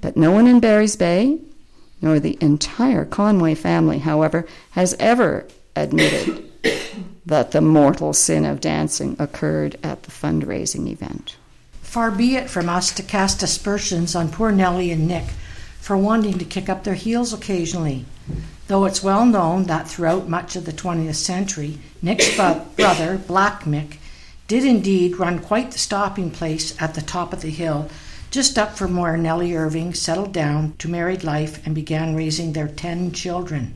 But no one in Barry's Bay, nor the entire Conway family, however, has ever admitted [COUGHS] that the mortal sin of dancing occurred at the fundraising event. Far be it from us to cast aspersions on poor Nellie and Nick for wanting to kick up their heels occasionally, though it's well known that throughout much of the 20th century, Nick's brother, Black Mick, did indeed run quite the stopping place at the top of the hill just up from where Nellie Irving settled down to married life and began raising their ten children.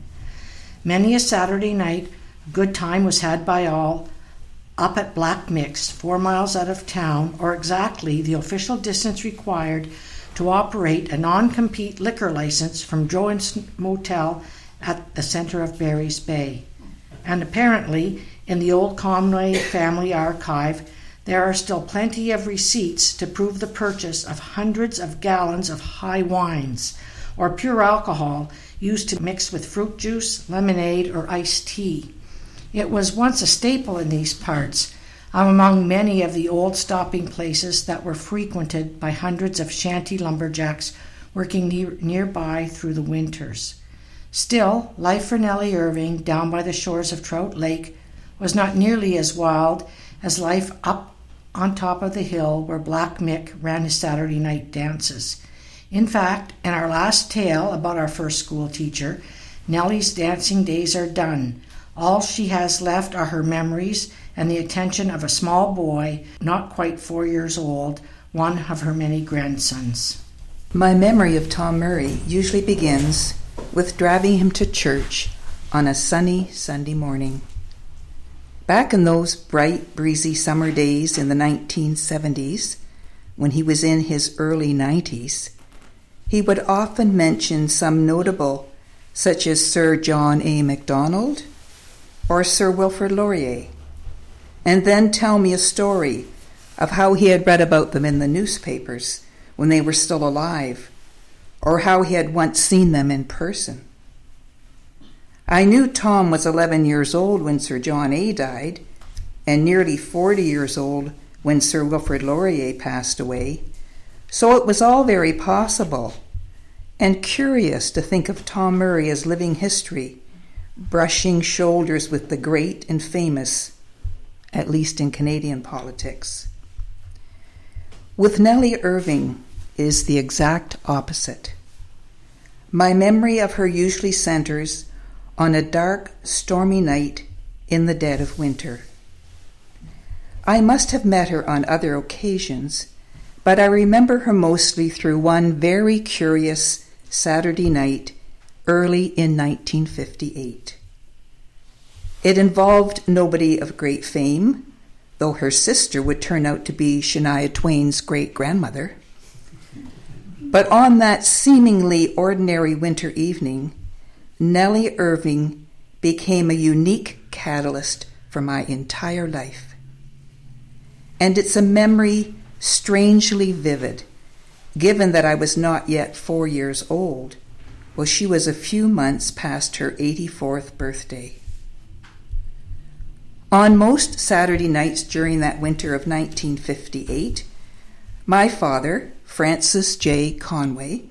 Many a Saturday night, good time was had by all up at Black Mick's, four miles out of town, or exactly the official distance required to operate a non compete liquor license from Joan's Motel at the center of Barry's Bay. And apparently, in the old Conway family archive, There are still plenty of receipts to prove the purchase of hundreds of gallons of high wines or pure alcohol used to mix with fruit juice, lemonade, or iced tea. It was once a staple in these parts, among many of the old stopping places that were frequented by hundreds of shanty lumberjacks working near, nearby through the winters. Still, life for Nellie Irving down by the shores of Trout Lake was not nearly as wild as life up on top of the hill where Black Mick ran his Saturday night dances. In fact, in our last tale about our first school teacher, Nellie's dancing days are done. All she has left are her memories and the attention of a small boy, not quite four years old, one of her many grandsons. My memory of Tom Murray usually begins with driving him to church on a sunny Sunday morning. Back in those bright, breezy summer days in the 1970s, when he was in his early 90s, he would often mention some notable, such as Sir John A. Macdonald or Sir Wilfrid Laurier, and then tell me a story of how he had read about them in the newspapers when they were still alive, or how he had once seen them in person. I knew Tom was 11 years old when Sir John A. died, and nearly 40 years old when Sir Wilfrid Laurier passed away, so it was all very possible and curious to think of Tom Murray as living history, brushing shoulders with the great and famous, at least in Canadian politics. With Nellie Irving is the exact opposite. My memory of her usually centers on a dark, stormy night in the dead of winter. I must have met her on other occasions, but I remember her mostly through one very curious Saturday night early in 1958. It involved nobody of great fame, though her sister would turn out to be Shania Twain's great grandmother. But on that seemingly ordinary winter evening, Nellie Irving became a unique catalyst for my entire life. And it's a memory strangely vivid, given that I was not yet four years old, while she was a few months past her 84th birthday. On most Saturday nights during that winter of 1958, my father, Francis J. Conway,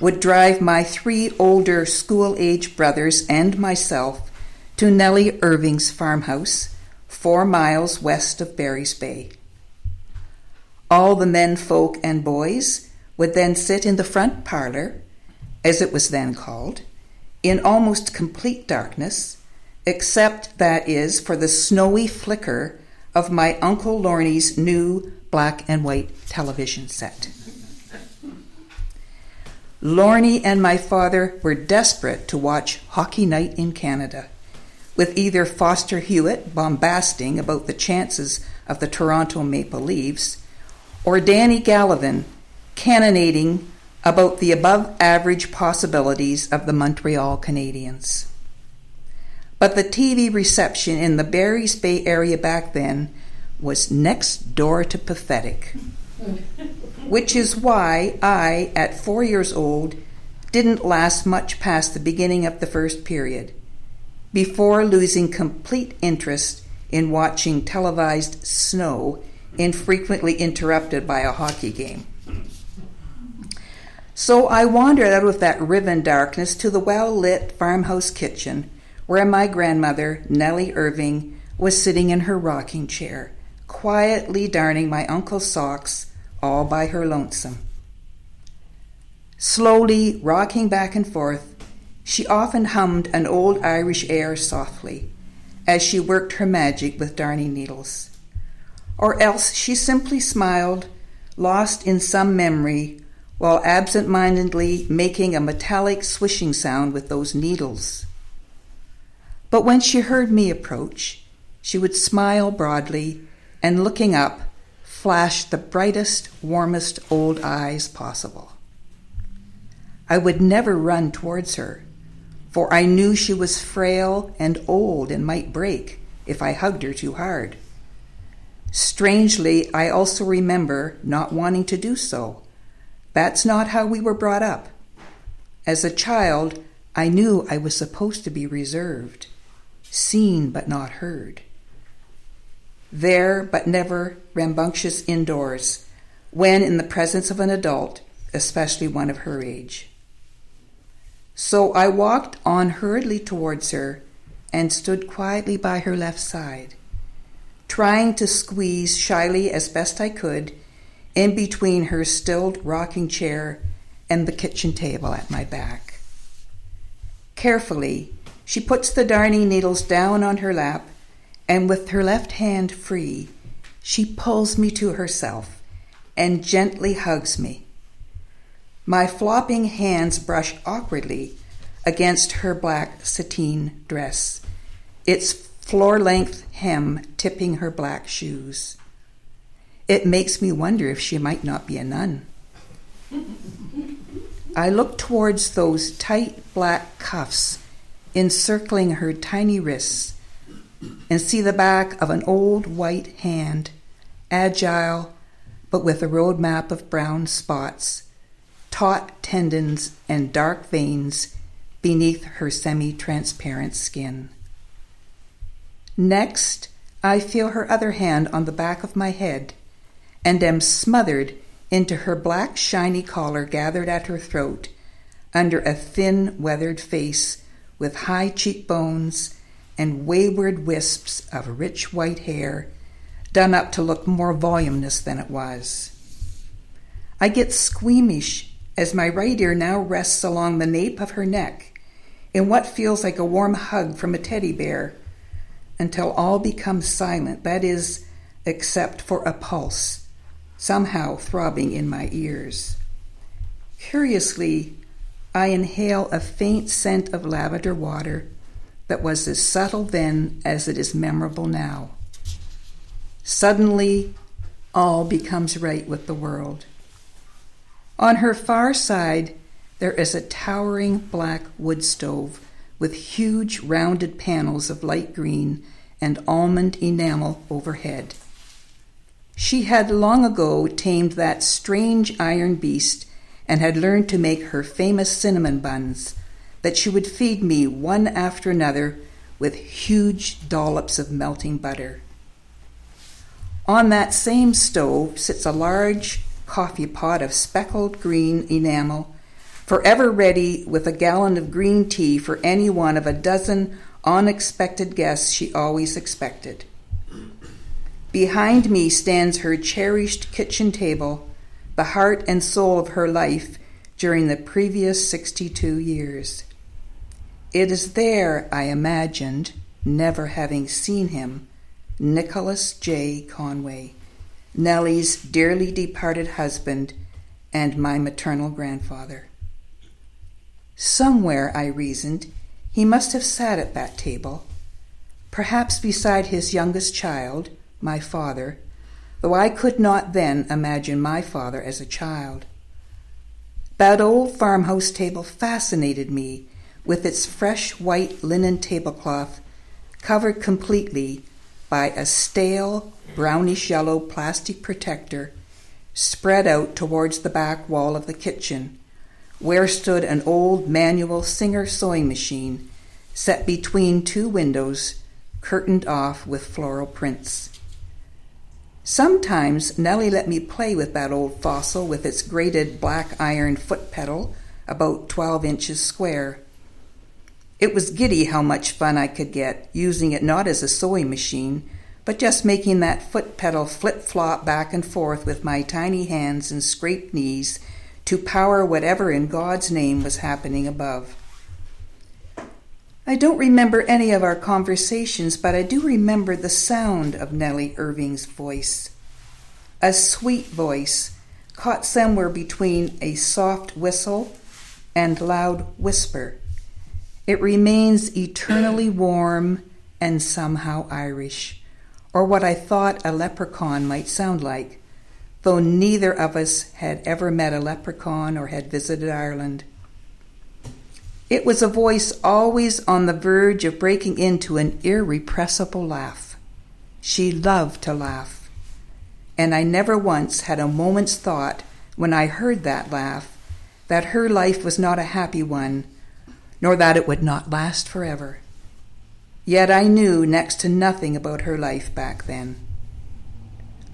would drive my three older school age brothers and myself to Nellie Irving's farmhouse, four miles west of Barry's Bay. All the men folk and boys would then sit in the front parlor, as it was then called, in almost complete darkness, except, that is, for the snowy flicker of my Uncle Lorney's new black and white television set. Lorney and my father were desperate to watch Hockey Night in Canada, with either Foster Hewitt bombasting about the chances of the Toronto Maple Leafs or Danny Gallivan cannonading about the above average possibilities of the Montreal Canadiens. But the TV reception in the Barry's Bay area back then was next door to pathetic which is why I, at four years old, didn't last much past the beginning of the first period, before losing complete interest in watching televised snow infrequently interrupted by a hockey game. So I wandered out of that riven darkness to the well lit farmhouse kitchen where my grandmother, Nellie Irving, was sitting in her rocking chair, quietly darning my uncle's socks all by her lonesome. Slowly rocking back and forth, she often hummed an old Irish air softly as she worked her magic with darning needles. Or else she simply smiled, lost in some memory, while absent mindedly making a metallic swishing sound with those needles. But when she heard me approach, she would smile broadly and looking up, flashed the brightest, warmest old eyes possible. I would never run towards her, for I knew she was frail and old and might break if I hugged her too hard. Strangely, I also remember not wanting to do so. That's not how we were brought up. As a child, I knew I was supposed to be reserved, seen but not heard. There, but never rambunctious indoors, when in the presence of an adult, especially one of her age. So I walked on hurriedly towards her and stood quietly by her left side, trying to squeeze shyly as best I could in between her stilled rocking chair and the kitchen table at my back. Carefully, she puts the darning needles down on her lap, and with her left hand free, she pulls me to herself and gently hugs me. My flopping hands brush awkwardly against her black sateen dress, its floor length hem tipping her black shoes. It makes me wonder if she might not be a nun. I look towards those tight black cuffs encircling her tiny wrists and see the back of an old white hand, agile but with a road map of brown spots, taut tendons, and dark veins beneath her semi transparent skin. Next, I feel her other hand on the back of my head and am smothered into her black shiny collar gathered at her throat under a thin weathered face with high cheekbones and wayward wisps of rich white hair done up to look more voluminous than it was. I get squeamish as my right ear now rests along the nape of her neck in what feels like a warm hug from a teddy bear until all becomes silent, that is, except for a pulse, somehow throbbing in my ears. Curiously, I inhale a faint scent of lavender water that was as subtle then as it is memorable now. Suddenly, all becomes right with the world. On her far side, there is a towering black wood stove with huge rounded panels of light green and almond enamel overhead. She had long ago tamed that strange iron beast and had learned to make her famous cinnamon buns that she would feed me one after another with huge dollops of melting butter. On that same stove sits a large coffee pot of speckled green enamel, forever ready with a gallon of green tea for any one of a dozen unexpected guests she always expected. Behind me stands her cherished kitchen table, the heart and soul of her life during the previous 62 years. It is there, I imagined, never having seen him, Nicholas J. Conway, Nellie's dearly departed husband and my maternal grandfather. Somewhere, I reasoned, he must have sat at that table, perhaps beside his youngest child, my father, though I could not then imagine my father as a child. That old farmhouse table fascinated me with its fresh white linen tablecloth covered completely by a stale, brownish yellow plastic protector spread out towards the back wall of the kitchen, where stood an old manual Singer sewing machine set between two windows, curtained off with floral prints. Sometimes Nellie let me play with that old fossil with its grated black iron foot pedal, about 12 inches square. It was giddy how much fun I could get, using it not as a sewing machine, but just making that foot pedal flip flop back and forth with my tiny hands and scraped knees to power whatever in God's name was happening above. I don't remember any of our conversations, but I do remember the sound of Nellie Irving's voice. A sweet voice, caught somewhere between a soft whistle and loud whisper. It remains eternally warm and somehow Irish, or what I thought a leprechaun might sound like, though neither of us had ever met a leprechaun or had visited Ireland. It was a voice always on the verge of breaking into an irrepressible laugh. She loved to laugh. and I never once had a moment's thought when I heard that laugh that her life was not a happy one, nor that it would not last forever. Yet I knew next to nothing about her life back then.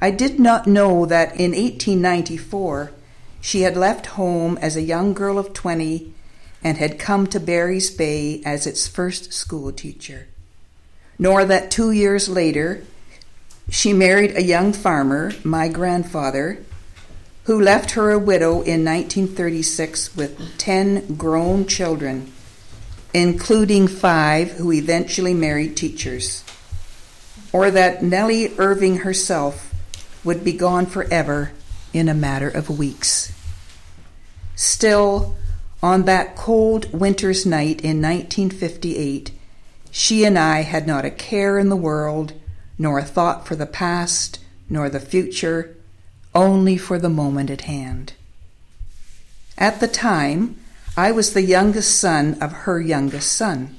I did not know that in 1894 she had left home as a young girl of 20 and had come to Barry's Bay as its first school teacher, nor that two years later she married a young farmer, my grandfather, who left her a widow in 1936 with 10 grown children, including five who eventually married teachers, or that Nellie Irving herself would be gone forever in a matter of weeks. Still, on that cold winter's night in 1958, she and I had not a care in the world, nor a thought for the past, nor the future, only for the moment at hand. At the time, I was the youngest son of her youngest son.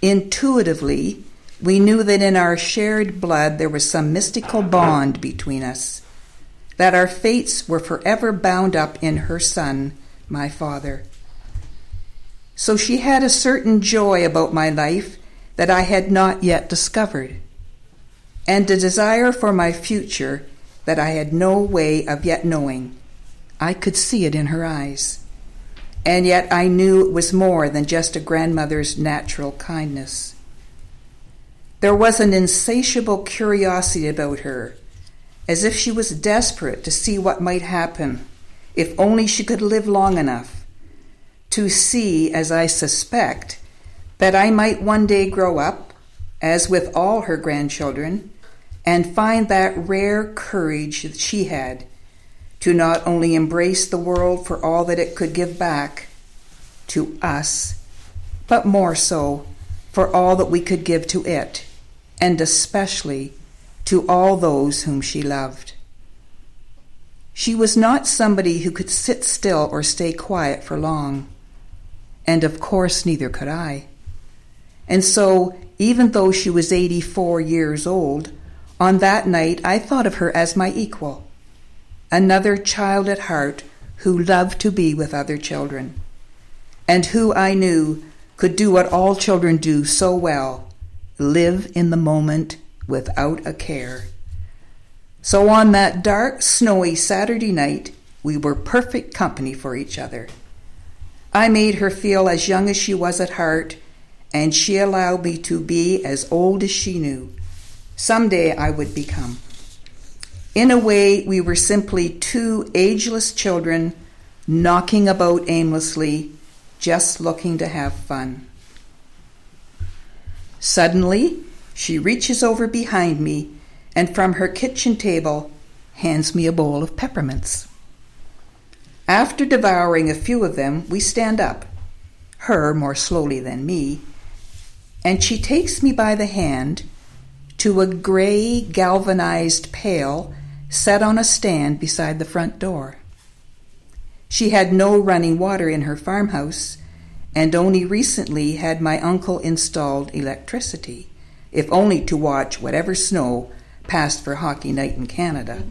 Intuitively, we knew that in our shared blood there was some mystical bond between us that our fates were forever bound up in her son, my father. So she had a certain joy about my life that I had not yet discovered, and a desire for my future that I had no way of yet knowing. I could see it in her eyes. And yet I knew it was more than just a grandmother's natural kindness. There was an insatiable curiosity about her as if she was desperate to see what might happen if only she could live long enough to see, as I suspect, that I might one day grow up, as with all her grandchildren, and find that rare courage that she had to not only embrace the world for all that it could give back to us, but more so for all that we could give to it, and especially to all those whom she loved. She was not somebody who could sit still or stay quiet for long, and of course, neither could I. And so, even though she was 84 years old, on that night I thought of her as my equal, another child at heart who loved to be with other children, and who I knew could do what all children do so well live in the moment without a care. So on that dark, snowy Saturday night, we were perfect company for each other. I made her feel as young as she was at heart, and she allowed me to be as old as she knew. Someday I would become. In a way, we were simply two ageless children knocking about aimlessly, just looking to have fun. Suddenly, she reaches over behind me and from her kitchen table hands me a bowl of peppermints. After devouring a few of them, we stand up, her more slowly than me, and she takes me by the hand to a gray galvanized pail set on a stand beside the front door. She had no running water in her farmhouse and only recently had my uncle installed electricity if only to watch whatever snow passed for hockey night in Canada.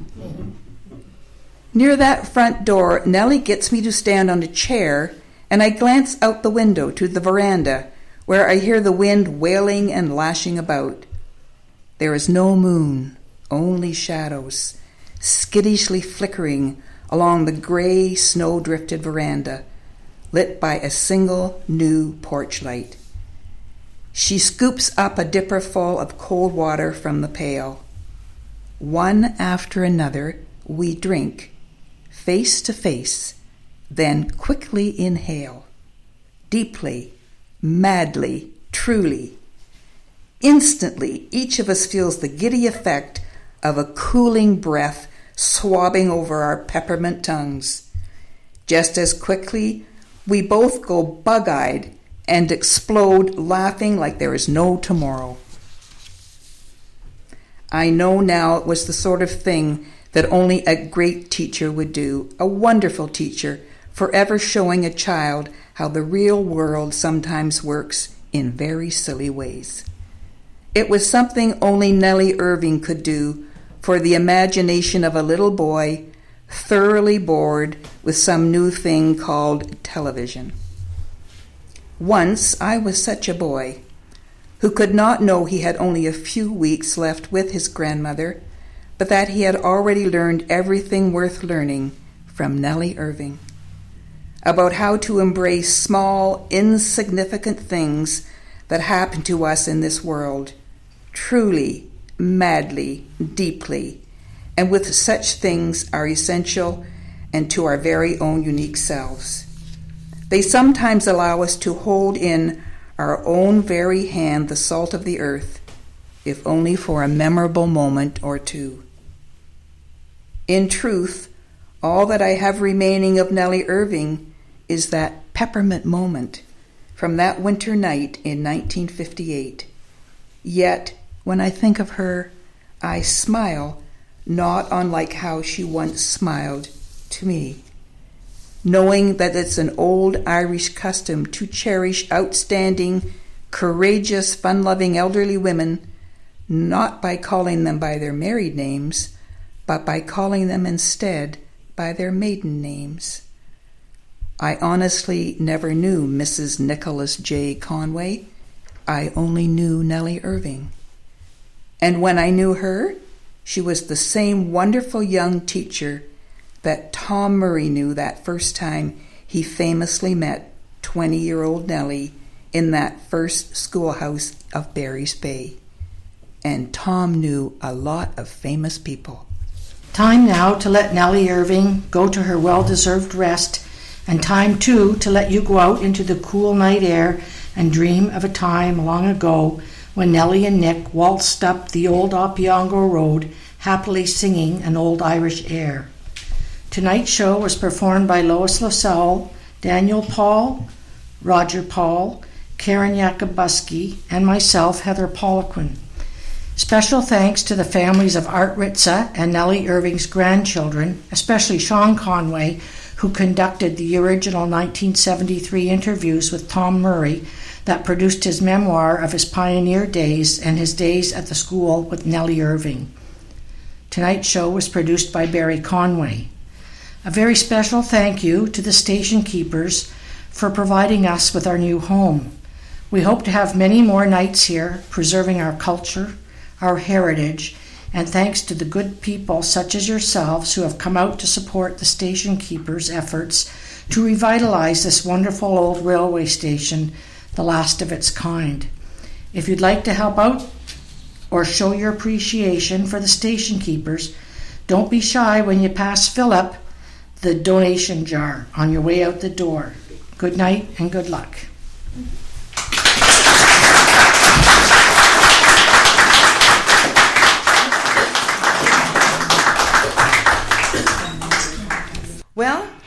Near that front door, Nellie gets me to stand on a chair, and I glance out the window to the veranda, where I hear the wind wailing and lashing about. There is no moon, only shadows, skittishly flickering along the gray, snow drifted veranda, lit by a single new porch light. She scoops up a dipper full of cold water from the pail. One after another, we drink, face to face, then quickly inhale, deeply, madly, truly. Instantly, each of us feels the giddy effect of a cooling breath swabbing over our peppermint tongues. Just as quickly, we both go bug eyed and explode laughing like there is no tomorrow. I know now it was the sort of thing that only a great teacher would do, a wonderful teacher, forever showing a child how the real world sometimes works in very silly ways. It was something only Nellie Irving could do for the imagination of a little boy thoroughly bored with some new thing called television. Once I was such a boy who could not know he had only a few weeks left with his grandmother, but that he had already learned everything worth learning from Nellie Irving about how to embrace small, insignificant things that happen to us in this world, truly, madly, deeply, and with such things are essential and to our very own unique selves. They sometimes allow us to hold in our own very hand the salt of the earth, if only for a memorable moment or two. In truth, all that I have remaining of Nellie Irving is that peppermint moment from that winter night in 1958. Yet, when I think of her, I smile, not unlike how she once smiled to me knowing that it's an old Irish custom to cherish outstanding, courageous, fun loving elderly women, not by calling them by their married names, but by calling them instead by their maiden names. I honestly never knew Mrs. Nicholas J. Conway. I only knew Nellie Irving. And when I knew her, she was the same wonderful young teacher that Tom Murray knew that first time he famously met 20 year old Nellie in that first schoolhouse of Barry's Bay. And Tom knew a lot of famous people. Time now to let Nellie Irving go to her well deserved rest, and time too to let you go out into the cool night air and dream of a time long ago when Nellie and Nick waltzed up the old Opeongo Road, happily singing an old Irish air. Tonight's show was performed by Lois LaSalle, Daniel Paul, Roger Paul, Karen Yakubuski, and myself, Heather Poliquin. Special thanks to the families of Art Ritza and Nellie Irving's grandchildren, especially Sean Conway, who conducted the original 1973 interviews with Tom Murray that produced his memoir of his pioneer days and his days at the school with Nellie Irving. Tonight's show was produced by Barry Conway. A very special thank you to the station keepers for providing us with our new home. We hope to have many more nights here, preserving our culture, our heritage, and thanks to the good people such as yourselves who have come out to support the station keepers' efforts to revitalize this wonderful old railway station, the last of its kind. If you'd like to help out or show your appreciation for the station keepers, don't be shy when you pass Philip the donation jar on your way out the door. Good night and good luck.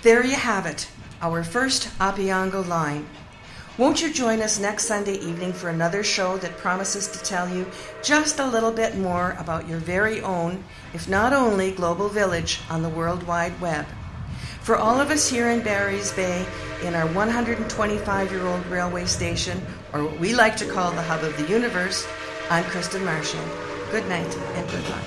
There you have it, our first Opeongo line. Won't you join us next Sunday evening for another show that promises to tell you just a little bit more about your very own, if not only, global village on the World Wide Web? For all of us here in Barry's Bay, in our 125 year old railway station, or what we like to call the hub of the universe, I'm Kristen Marshall. Good night and good luck.